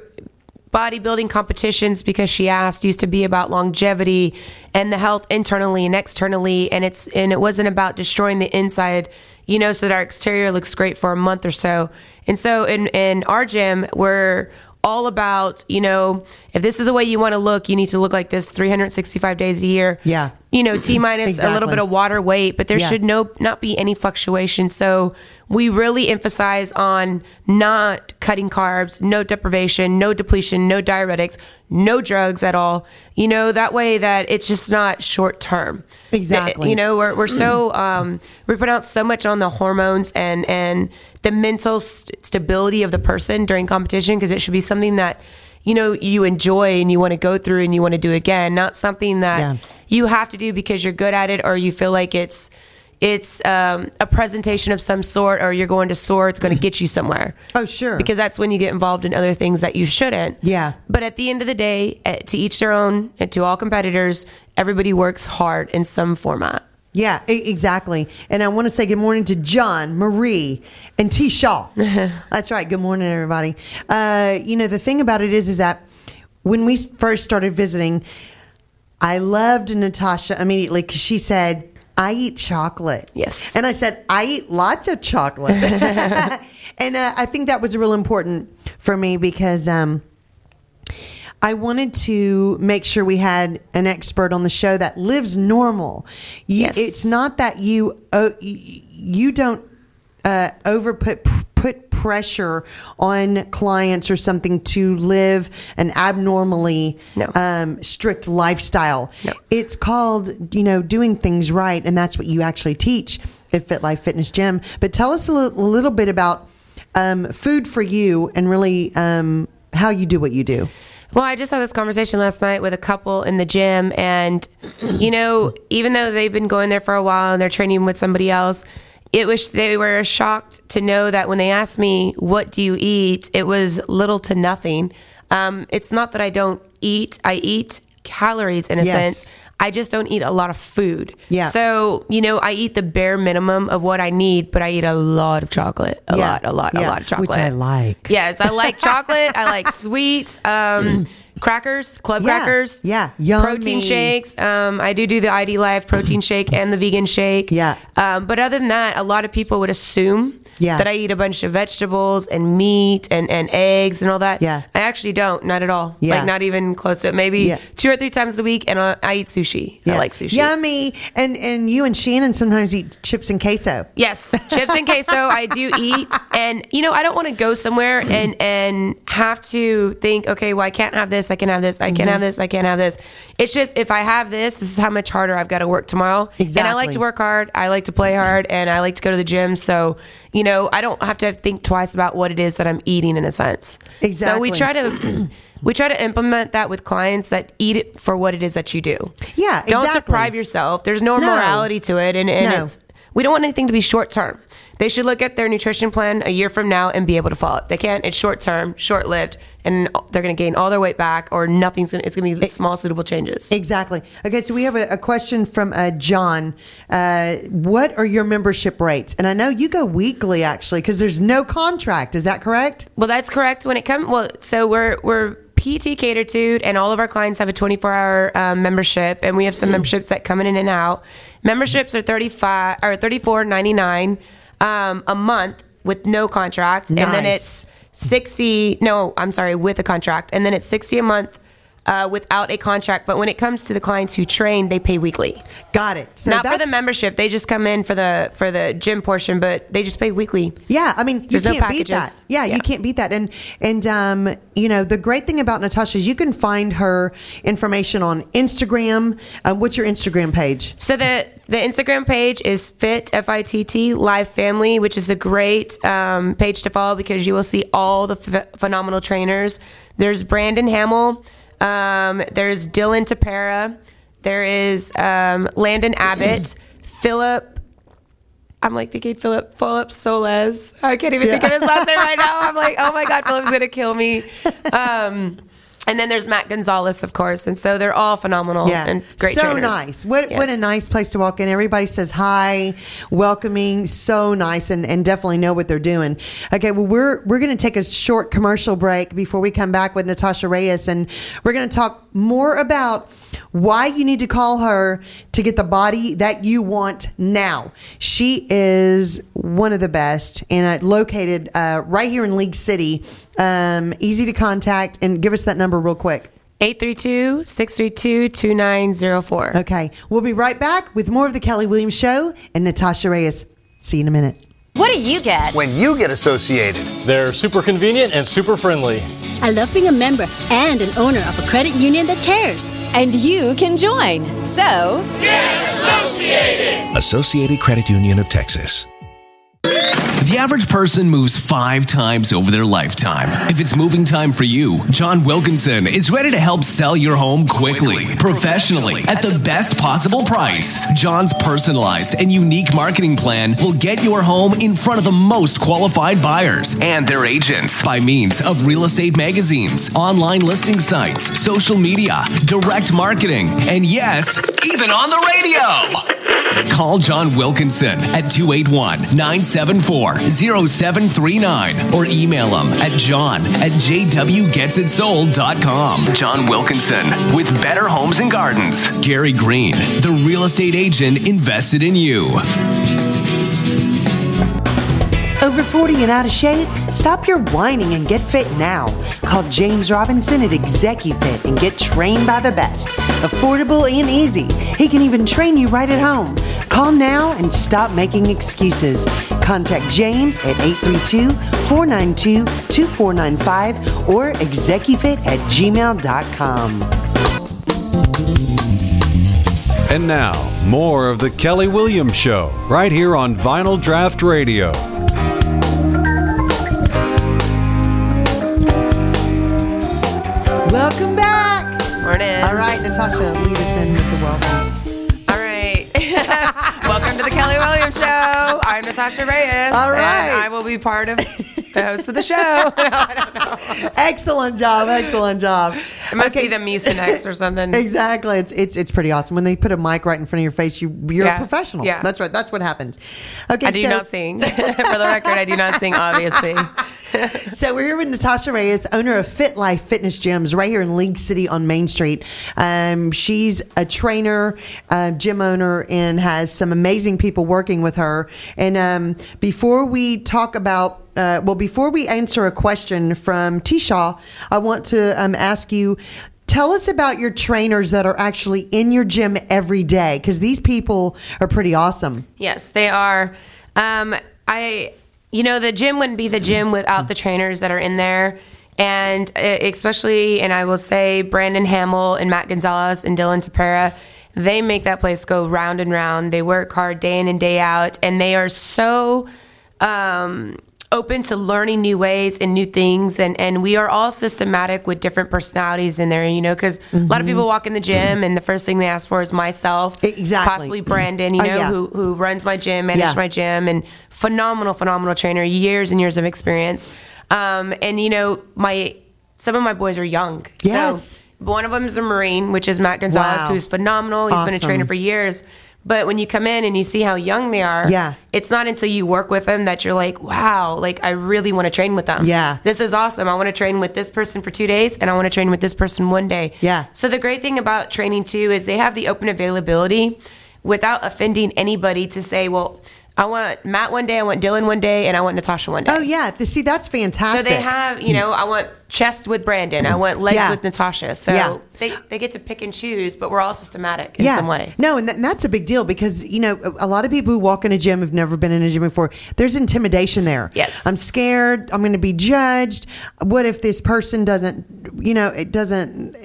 bodybuilding competitions because she asked used to be about longevity and the health internally and externally. And it's and it wasn't about destroying the inside you know so that our exterior looks great for a month or so. And so in in our gym we're all about you know if this is the way you want to look you need to look like this 365 days a year. Yeah. You know t minus a little bit of water weight but there Yeah. should no not be any fluctuation so we really emphasize on not cutting carbs no deprivation no depletion no diuretics no drugs at all you know that way that it's just not short term Exactly. you know we're, we're so um, we put out so much on the hormones and and the mental st- stability of the person during competition because it should be something that you know you enjoy and you want to go through and you want to do again not something that Yeah. you have to do because you're good at it or you feel like it's it's um, a presentation of some sort or you're going to soar it's going to get you somewhere Oh, sure. because that's when you get involved in other things that you shouldn't Yeah. but at the end of the day eh, to each their own and to all competitors everybody works hard in some format Yeah, exactly. And I want to say good morning to John, Marie, and T. Shaw. [laughs] That's right. Good morning, everybody. Uh, you know, the thing about it is, is that when we first started visiting, I loved Natasha immediately because she said, I eat chocolate. Yes. And I said, I eat lots of chocolate. [laughs] [laughs] and uh, I think that was real important for me because um, I wanted to make sure we had an expert on the show that lives normal. You, Yes. It's not that you you don't uh, over put put pressure on clients or something to live an abnormally No. um, strict lifestyle. No. It's called you know doing things right, and that's what you actually teach at Fit Life Fitness Gym. But tell us a li- little bit about um, food for you and really um, how you do what you do. Well, I just had this conversation last night with a couple in the gym, and you know, even though they've been going there for a while and they're training with somebody else, it was they were shocked to know that when they asked me, "What do you eat?" it was little to nothing. Um, it's not that I don't eat; I eat calories in a Yes. sense. I just don't eat a lot of food. Yeah. So, you know, I eat the bare minimum of what I need, but I eat a lot of chocolate. A Yeah. lot, a lot, Yeah. a lot of chocolate. Which I like. Yes, I like [laughs] chocolate. I like sweets. Um, [clears throat] crackers, club Yeah. crackers. Yeah. Yummy. Protein shakes. Um, I do do the ID Life protein shake and the vegan shake. Yeah. Um, but other than that, a lot of people would assume Yeah. that I eat a bunch of vegetables and meat and, and eggs and all that. Yeah. I actually don't. Not at all. Yeah. Like not even close to it. Maybe Yeah. two or three times a week, and I, I eat sushi. I like sushi. Yummy. And and you and Shannon sometimes eat chips and queso. Yes, chips and queso I do eat, and you know I don't want to go somewhere and and have to think, okay, well I can't have this, I can have this, I Mm-hmm. can't have this, I can't have this. It's just if I have this, this is how much harder I've got to work tomorrow. Exactly. And I like to work hard, I like to play hard, and I like to go to the gym. So you know I don't have to think twice about what it is that I'm eating in a sense. Exactly. So we try to. [clears throat] We try to implement that with clients that eat it for what it is that you do. Yeah, Don't exactly. deprive yourself. There's no, No. morality to it, and, and No. it's we don't want anything to be short term. They should look at their nutrition plan a year from now and be able to follow it. They can't. It's short term, short lived, and they're going to gain all their weight back, or nothing's. Gonna, it's going to be small, suitable changes. Exactly. Okay, so we have a, a question from uh, John. Uh, what are your membership rates? And I know you go weekly actually because there's no contract. Is that correct? Well, that's correct. When it comes, well, so we're we're PT catered to, and all of our clients have a 24 hour um, membership, and we have some memberships that come in and out. Memberships are 35 or 34.99 um, a month with no contract, and then it's 60. No, I'm sorry, with a contract, and then it's 60 a month. Uh, without a contract, but when it comes to the clients who train, they pay weekly. Got it. So Not for the membership; they just come in for the for the gym portion, but they just pay weekly. Yeah, I mean, you There's no can't beat that. packages. Yeah, you can't beat that. And and um, you know, the great thing about Natasha is you can find her information on Instagram. Um, what's your Instagram page? So the the Instagram page is fit f i t t live family, which is a great um, page to follow because you will see all the ph phenomenal trainers. There's Brandon Hamill, um, there's Dylan Tapera, there is um, Landon Abbott, [clears throat] Philip. I'm like thinking Philip Philip Soles. I can't even think of his last name right now. I'm like, oh my god, Philip's gonna kill me. Um, and then there's Matt Gonzalez, of course, and so they're all phenomenal Yeah, and great so trainers. nice. What what a nice place to walk in. Everybody says hi, welcoming, so nice, and, and definitely know what they're doing. Okay, well we're we're going to take a short commercial break before we come back with Natasha Reyes, and we're going to talk more about why you need to call her to get the body that you want now. She is one of the best, and uh, located uh, right here in League City. Um, easy to contact, and give us that number real quick. 832 632 2904. Okay. We'll be right back with more of the Kelly Williams Show and Natasha Reyes. See you in a minute. What do you get? When you get associated. They're super convenient and super friendly. I love being a member and an owner of a credit union that cares. And you can join. So, get associated! Associated Credit Union of Texas. The average person moves five times over their lifetime. If it's moving time for you, John Wilkinson is ready to help sell your home quickly, professionally, at the best possible price. John's personalized and unique marketing plan will get your home in front of the most qualified buyers and their agents by means of real estate magazines, online listing sites, social media, direct marketing, and yes, even on the radio. Call John Wilkinson at 281 974 0739 or email him at john at jwgetsitsold.com. John Wilkinson with Better Homes and Gardens. Gary Green, the real estate agent invested in you. Over 40 and out of shape? Stop your whining and get fit now. Call James Robinson at ExecuFit and get trained by the best. Affordable and easy. He can even train you right at home. Call now and stop making excuses. Contact James at 832 492 2495 or execufit at gmail.com. And now, more of the Kelly Williams Show, right here on Vinyl Draught Radio. Welcome back. Morning. All right, Natasha, lead us in with the welcome. All right. [laughs] Welcome to the Kelly Williams Show. I'm Natasha Reyes. All right. And I will be part of [laughs] host of the show. [laughs] excellent job, excellent job. It must be the Mucinex or something. Exactly. It's it's it's pretty awesome. When they put a mic right in front of your face, you you're Yeah. a professional. Yeah. That's right. That's what happens. Okay. I do so, not sing. [laughs] For the record, I do not sing, obviously. [laughs] so we're here with Natasha Reyes, owner of Fit Life Fitness Gyms, right here in League City on Main Street. Um, she's a trainer, uh, gym owner, and has some amazing people working with her. And um, before we talk about uh, well, before we answer a question from Tisha, I want to um, ask you. Tell us about your trainers that are actually in your gym every day, because these people are pretty awesome. Yes, they are. Um, I, you know, the gym wouldn't be the gym without the trainers that are in there. And especially, and I will say, Brandon Hamill and Matt Gonzalez and Dylan Tapera, they make that place go round and round. They work hard day in and day out, and they are so um, open to learning new ways and new things. And, and we are all systematic with different personalities in there, you know, because a lot of Mhm. people walk in the gym and the first thing they ask for is myself, exactly. possibly Brandon, you Oh, know, yeah. who who runs my gym, manages Yeah. my gym, and phenomenal, phenomenal trainer, years and years of experience. Um, and you know, my some of my boys are young. Yes. So one of them is a Marine, which is Matt Gonzalez, Wow. who's phenomenal. He's been a trainer for years. But when you come in and you see how young they are, Yeah. it's not until you work with them that you're like, wow, like I really want to train with them. Yeah. This is awesome. I want to train with this person for two days and I want to train with this person one day. Yeah. So the great thing about training too is they have the open availability without offending anybody to say, well, I want Matt one day, I want Dylan one day, and I want Natasha one day. Oh yeah, see that's fantastic. So they have, you know, I want chest with Brandon, I want legs Yeah. with Natasha. So Yeah. they, they get to pick and choose, but we're all systematic in some way. No, and, that, and that's a big deal because you know a, a lot of people who walk in a gym have never been in a gym before. There's intimidation there. Yes. I'm scared. I'm going to be judged. What if this person doesn't? You know, it doesn't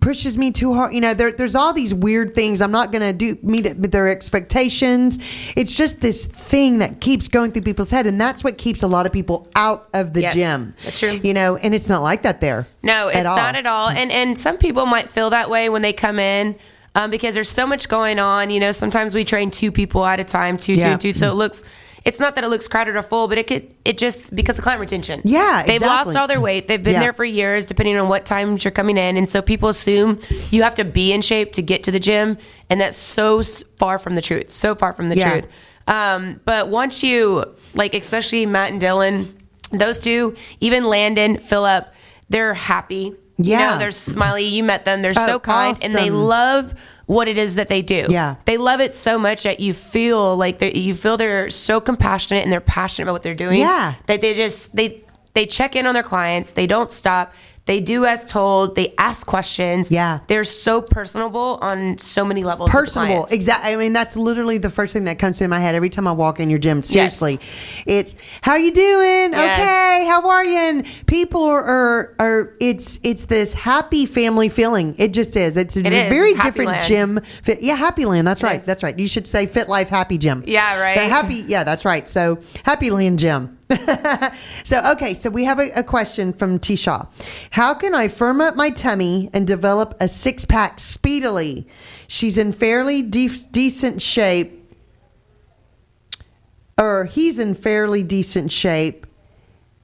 pushes me too hard. You know, there, there's all these weird things. I'm not going to do meet it with their expectations. It's just this thing that keeps going through people's head, and that's what keeps a lot of people out of the Yes, gym. that's true. You know, and it's not like that there. No, it's at not at all. And and some people might feel that way when they come in. Um, because there's so much going on, you know. Sometimes we train two people at a time, two, two, two. So it looks, it's not that it looks crowded or full, but it could, it just because of client retention. Yeah, they've exactly. lost all their weight. They've been Yeah. there for years, depending on what times you're coming in, and so people assume you have to be in shape to get to the gym, and that's so far from the truth. So far from the Yeah. truth. Um, but once you like, especially Matt and Dylan, those two, even Landon, Philip, they're happy. You Yeah. know, they're smiley. You met them. They're Oh, so kind and they love what it is that they do. Yeah. They love it so much that you feel like you feel they're so compassionate and they're passionate about what they're doing. Yeah. That they just they they check in on their clients. They don't stop. They do as told. They ask questions. Yeah. They're so personable on so many levels. personable exactly i mean that's literally the first thing that comes to my head every time i walk in your gym seriously it's how are you doing Yes. okay how are you and people are, are it's it's this happy family feeling it just is it's a It is. very It's different Land. gym fit, yeah happy land that's right is. that's right you should say fit life happy gym Yeah, right. The happy yeah that's right so happy land gym [laughs] so okay so we have a, a question from t shaw how can i firm up my tummy and develop a six-pack speedily she's in fairly de- decent shape or he's in fairly decent shape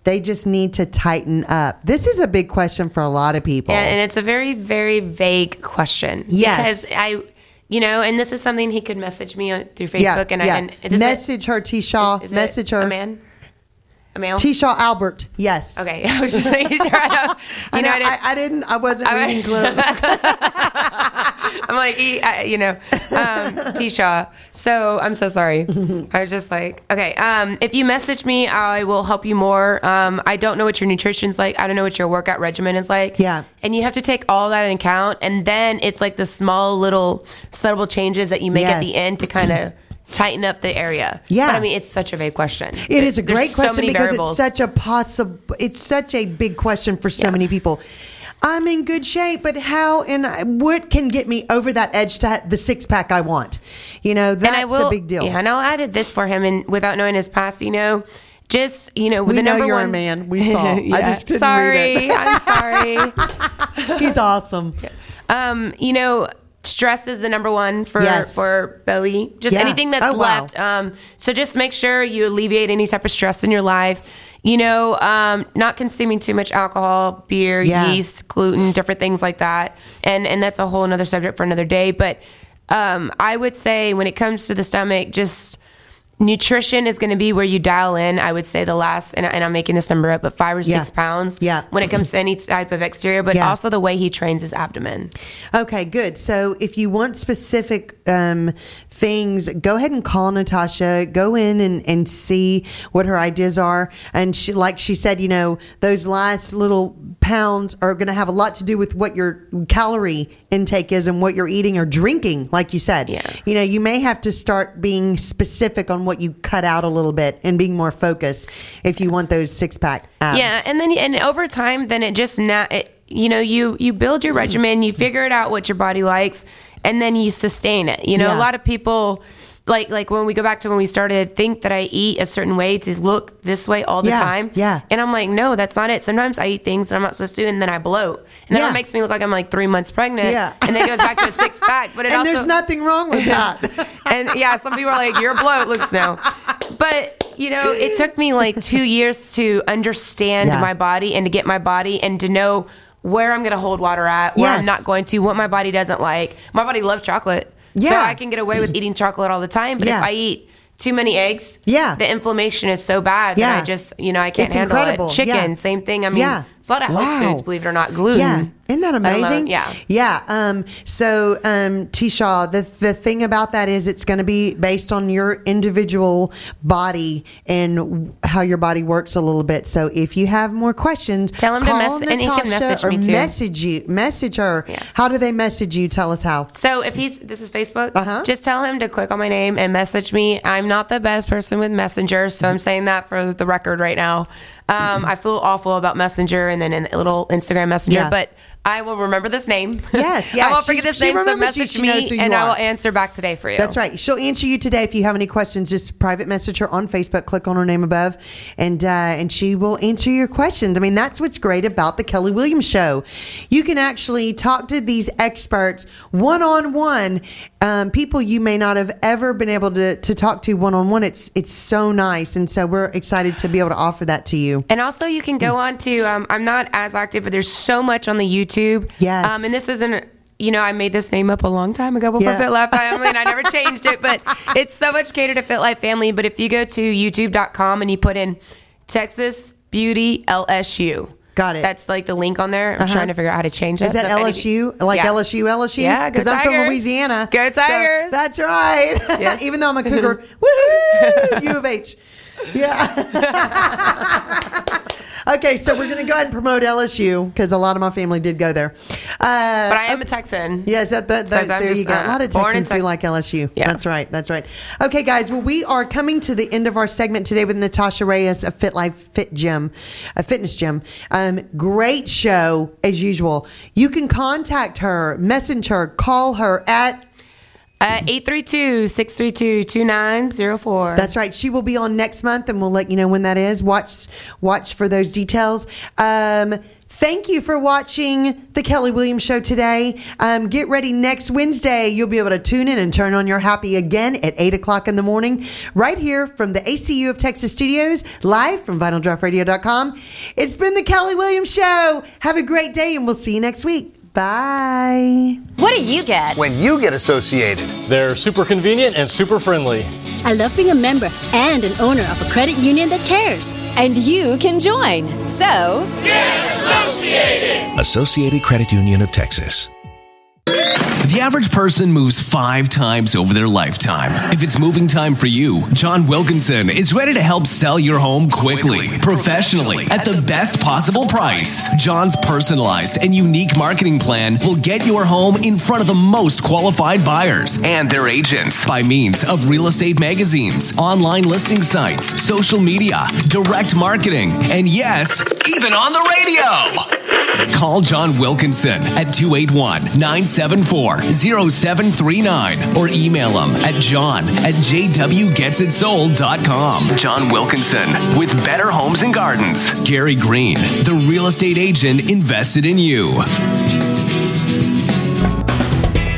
they just need to tighten up this is a big question for a lot of people And, and it's a very, very vague question. Yes. Because I, you know, and this is something he could message me through Facebook. yeah, and, yeah. I, and is message her t shaw is it message her A man? A male? t shaw albert yes Okay. [laughs] I was just making sure. I I, you know, know, I, I didn't i wasn't I- reading clearly [laughs] [laughs] I'm like, he, I, you know, um, T Shaw. So I'm so sorry. I was just like, okay. Um, if you message me, I will help you more. Um, I don't know what your nutrition's like. I don't know what your workout regimen is like. Yeah. And you have to take all that in account. And then it's like the small little subtle changes that you make at the end to kind of tighten up the area. Yeah. But I mean, it's such a vague question. It is a There's great so question because variables. it's such a possible it's such a big question for so many people. I'm in good shape, but how and what can get me over that edge to the six pack I want? You know, that's will, a big deal. Yeah, and I added this for him, and without knowing his past, you know, just you know, with We the know number you're a one man. We [laughs] saw. I just couldn't sorry. I'm sorry. [laughs] He's awesome. Um, you know, stress is the number one for Yes. for belly. Just Yeah. anything that's Oh, wow. left. Um, so just make sure you alleviate any type of stress in your life. You know, um, not consuming too much alcohol, beer, Yeah. yeast, gluten, different things like that. And and that's a whole another subject for another day. But um, I would say when it comes to the stomach, just nutrition is going to be where you dial in. I would say the last, and, and I'm making this number up, but five or Yeah. six pounds. Yeah. When it comes to any type of exterior, but Yeah. also the way he trains his abdomen. Okay, good. So if you want specific um, things, go ahead and call Natasha. Go in and, and see what her ideas are. And she, like she said, you know, those last little pounds are going to have a lot to do with what your calorie intake is and what you're eating or drinking, like you said. Yeah. You know, you may have to start being specific on what you cut out a little bit and being more focused if you want those six pack abs. Yeah, and then and over time, then it just na- it, you know you you build your regimen, you figure it out what your body likes, and then you sustain it. You know, Yeah. a lot of people. Like like when we go back to when we started, think that I eat a certain way to look this way all the Yeah, time. yeah. And I'm like, no, that's not it. Sometimes I eat things that I'm not supposed to, and then I bloat, and then Yeah. it makes me look like I'm like three months pregnant. Yeah. And then it goes back to a six pack. But it [laughs] and also there's nothing wrong with that. [laughs] and yeah, some people are like, "Your bloat looks now," but you know, it took me like two years to understand Yeah. my body and to get my body and to know where I'm going to hold water at, where Yes. I'm not going to, what my body doesn't like. My body loves chocolate, so I can get away with eating chocolate all the time. But Yeah. if I eat too many eggs, Yeah. the inflammation is so bad Yeah. that I just, you know, I can't It's handle incredible. it. Chicken, Yeah. same thing. I mean, Yeah. It's a lot of health Wow. foods, believe it or not, gluten. Yeah. Isn't that amazing? yeah. Yeah. Um, so, um, T-Shaw, the, the thing about that is it's going to be based on your individual body and how your body works a little bit. So if you have more questions, Tell him to mess- and he can Natasha message or me too. message you, message her. How do they message you? Tell us how. So if he's this is Facebook, Uh-huh. just tell him to click on my name and message me. I'm not the best person with Messenger, so I'm saying that for the record right now. Um, I feel awful about Messenger and then a little Instagram Messenger, Yeah. but I will remember this name. Yes, [laughs] yeah, I won't forget this name. So you. message me, and I will answer back today for you. That's right. She'll answer you today. If you have any questions, just private message her on Facebook. Click on her name above, and uh, and she will answer your questions. I mean, that's what's great about the Kelly Williams Show. You can actually talk to these experts one on one. People you may not have ever been able to, to talk to one on one. It's it's so nice, and so we're excited to be able to offer that to you. And also, you can go on to. Um, I'm not as active, but there's so much on the YouTube. Yes. Um, and this isn't. You know, I made this name up a long time ago before Yeah. Fit Life Family, [laughs] and I never changed it. But it's so much catered to Fit Life Family. But if you go to YouTube.com and you put in Texas Beauty LSU, Got it. That's like the link on there. I'm Uh-huh. trying to figure out how to change that. Is that So LSU? Like Yeah. LSU, LSU? Yeah, because I'm from Louisiana. Go So Tigers. that's right. [laughs] Yes. Even though I'm a Cougar, [laughs] woohoo! U of H. Yeah. [laughs] okay, so we're going to go ahead and promote LSU because a lot of my family did go there. Uh, But I am a Texan. Yes, that, that, that- there you go. uh, a lot of Texans do like LSU. Yeah. That's right. That's right. Okay, guys. Well, we are coming to the end of our segment today with Natasha Reyes of Fit Life Fit Gym, a fitness gym. Um, great show as usual. You can contact her, message her, call her at. Uh, 832-632-2904. That's right. She will be on next month, and we'll let you know when that is. Watch, watch for those details. Um, thank you for watching the Kelly Williams Show today. Um, get ready next Wednesday. You'll be able to tune in and turn on your happy again at eight o'clock in the morning, right here from the ACU of Texas Studios, live from VinylDraughtRadio.com. It's been the Kelly Williams Show. Have a great day, and we'll see you next week. Bye. What do you get? When you get associated, they're super convenient and super friendly. I love being a member and an owner of a credit union that cares. And you can join. So, get associated. Associated Credit Union of Texas. The average person moves five times over their lifetime. If it's moving time for you, John Wilkinson is ready to help sell your home quickly, professionally, at the best possible price. John's personalized and unique marketing plan will get your home in front of the most qualified buyers and their agents by means of real estate magazines, online listing sites, social media, direct marketing, and yes, even on the radio. Call John Wilkinson at 281 974 0739 or email him at john at jwgetsitsold.com. John Wilkinson with Better Homes and Gardens. Gary Green, the real estate agent invested in you.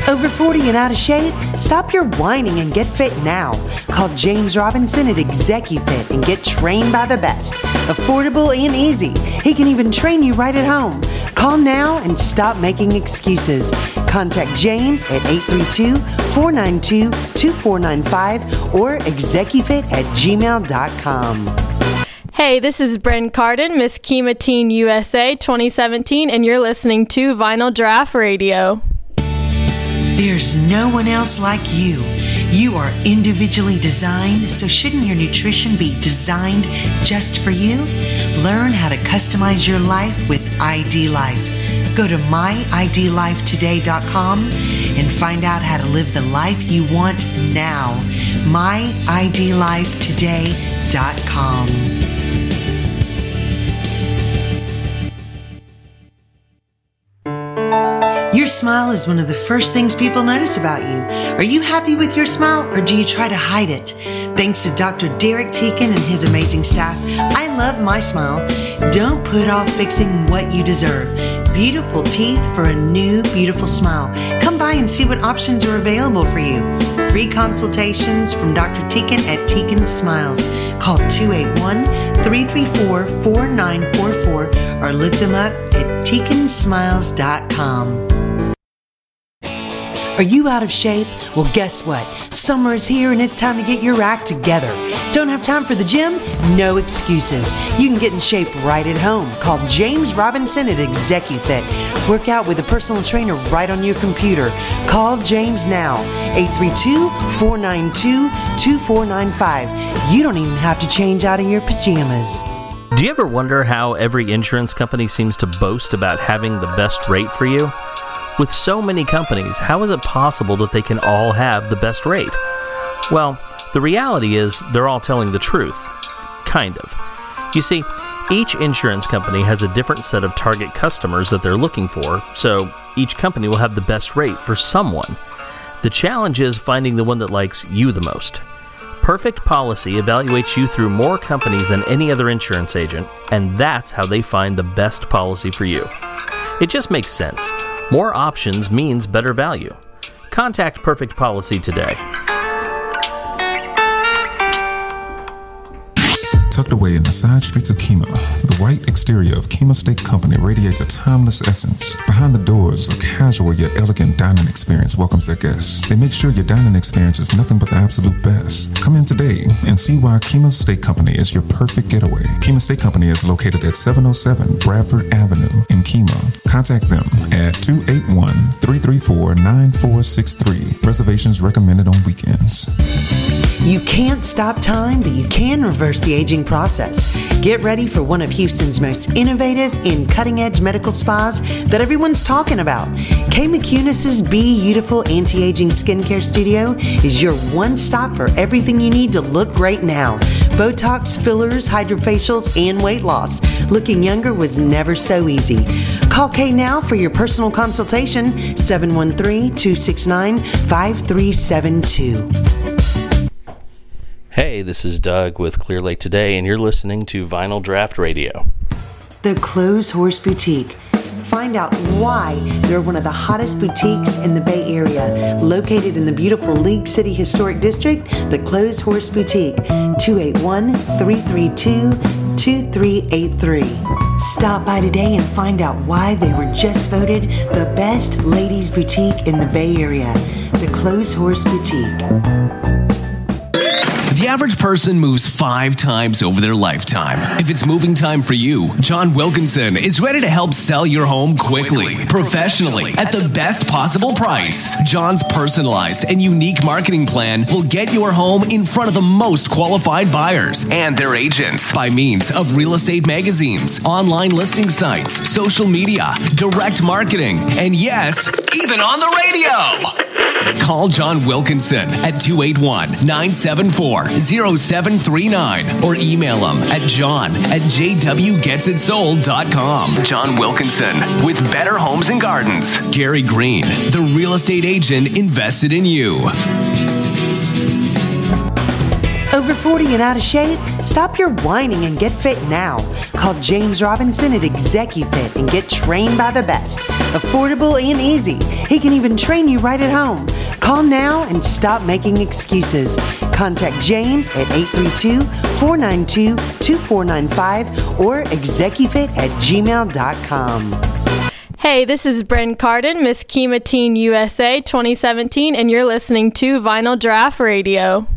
Over 40 and out of shape? Stop your whining and get fit now. Call James Robinson at ExecuFit and get trained by the best. Affordable and easy. He can even train you right at home. Call now and stop making excuses. Contact James at 832 492 2495 or execufit at gmail.com. Hey, this is Bren Carden, Miss Kemah Teen USA 2017, and you're listening to Vinyl Draught Radio. There's no one else like you. You are individually designed, so shouldn't your nutrition be designed just for you? Learn how to customize your life with ID Life. Go to myidlifetoday.com and find out how to live the life you want now. myidlifetoday.com. Your smile is one of the first things people notice about you. Are you happy with your smile or do you try to hide it? Thanks to Dr. Derek Tietjen and his amazing staff, I love my smile. Don't put off fixing what you deserve. Beautiful teeth for a new, beautiful smile. Come by and see what options are available for you. Free consultations from Dr. Tietjen at Tietjen Smiles. Call 281 334 4944 or look them up at tietjensmiles.com. Are you out of shape? Well, guess what? Summer is here and it's time to get your act together. Don't have time for the gym? No excuses. You can get in shape right at home. Call James Robinson at ExecuFit. Work out with a personal trainer right on your computer. Call James now, 832 492 2495. You don't even have to change out of your pajamas. Do you ever wonder how every insurance company seems to boast about having the best rate for you? With so many companies, how is it possible that they can all have the best rate? Well, the reality is they're all telling the truth. Kind of. You see, each insurance company has a different set of target customers that they're looking for, so each company will have the best rate for someone. The challenge is finding the one that likes you the most. Perfect Policy evaluates you through more companies than any other insurance agent, and that's how they find the best policy for you. It just makes sense. More options means better value. Contact Perfect Policy today. Tucked away in the side streets of Kemah, the white exterior of Kemah Steak Company radiates a timeless essence. Behind the doors, a casual yet elegant dining experience welcomes their guests. They make sure your dining experience is nothing but the absolute best. Come in today and see why Kemah Steak Company is your perfect getaway. Kemah Steak Company is located at 707 Bradford Avenue in Kemah. Contact them at 281 334 9463. Reservations recommended on weekends. You can't stop time, but you can reverse the aging process. Get ready for one of Houston's most innovative and cutting edge medical spas that everyone's talking about. Kay McCunis's Be Beautiful Anti Aging Skincare Studio is your one stop for everything you need to look great now Botox, fillers, hydrofacials, and weight loss. Looking younger was never so easy. Call Kay now for your personal consultation 713 269 5372. Hey, this is Doug with Clear Lake Today, and you're listening to Vinyl Draught Radio. The Clothes Horse Boutique. Find out why they're one of the hottest boutiques in the Bay Area. Located in the beautiful League City Historic District, the Clothes Horse Boutique, 281 332 2383. Stop by today and find out why they were just voted the best ladies' boutique in the Bay Area. The Clothes Horse Boutique. The average person moves five times over their lifetime. If it's moving time for you, John Wilkinson is ready to help sell your home quickly, professionally, at the best possible price. John's personalized and unique marketing plan will get your home in front of the most qualified buyers and their agents by means of real estate magazines, online listing sites, social media, direct marketing, and yes, even on the radio. Call John Wilkinson at 281 974 0739 or email him at john at jwgetsitsold.com. John Wilkinson with Better Homes and Gardens. Gary Green, the real estate agent invested in you. Over 40 and out of shape? Stop your whining and get fit now. Call James Robinson at ExecuFit and get trained by the best. Affordable and easy. He can even train you right at home. Call now and stop making excuses. Contact James at 832 492 2495 or execufit at gmail.com. Hey, this is Bren Carden, Miss Kemah Teen USA 2017, and you're listening to Vinyl Draught Radio.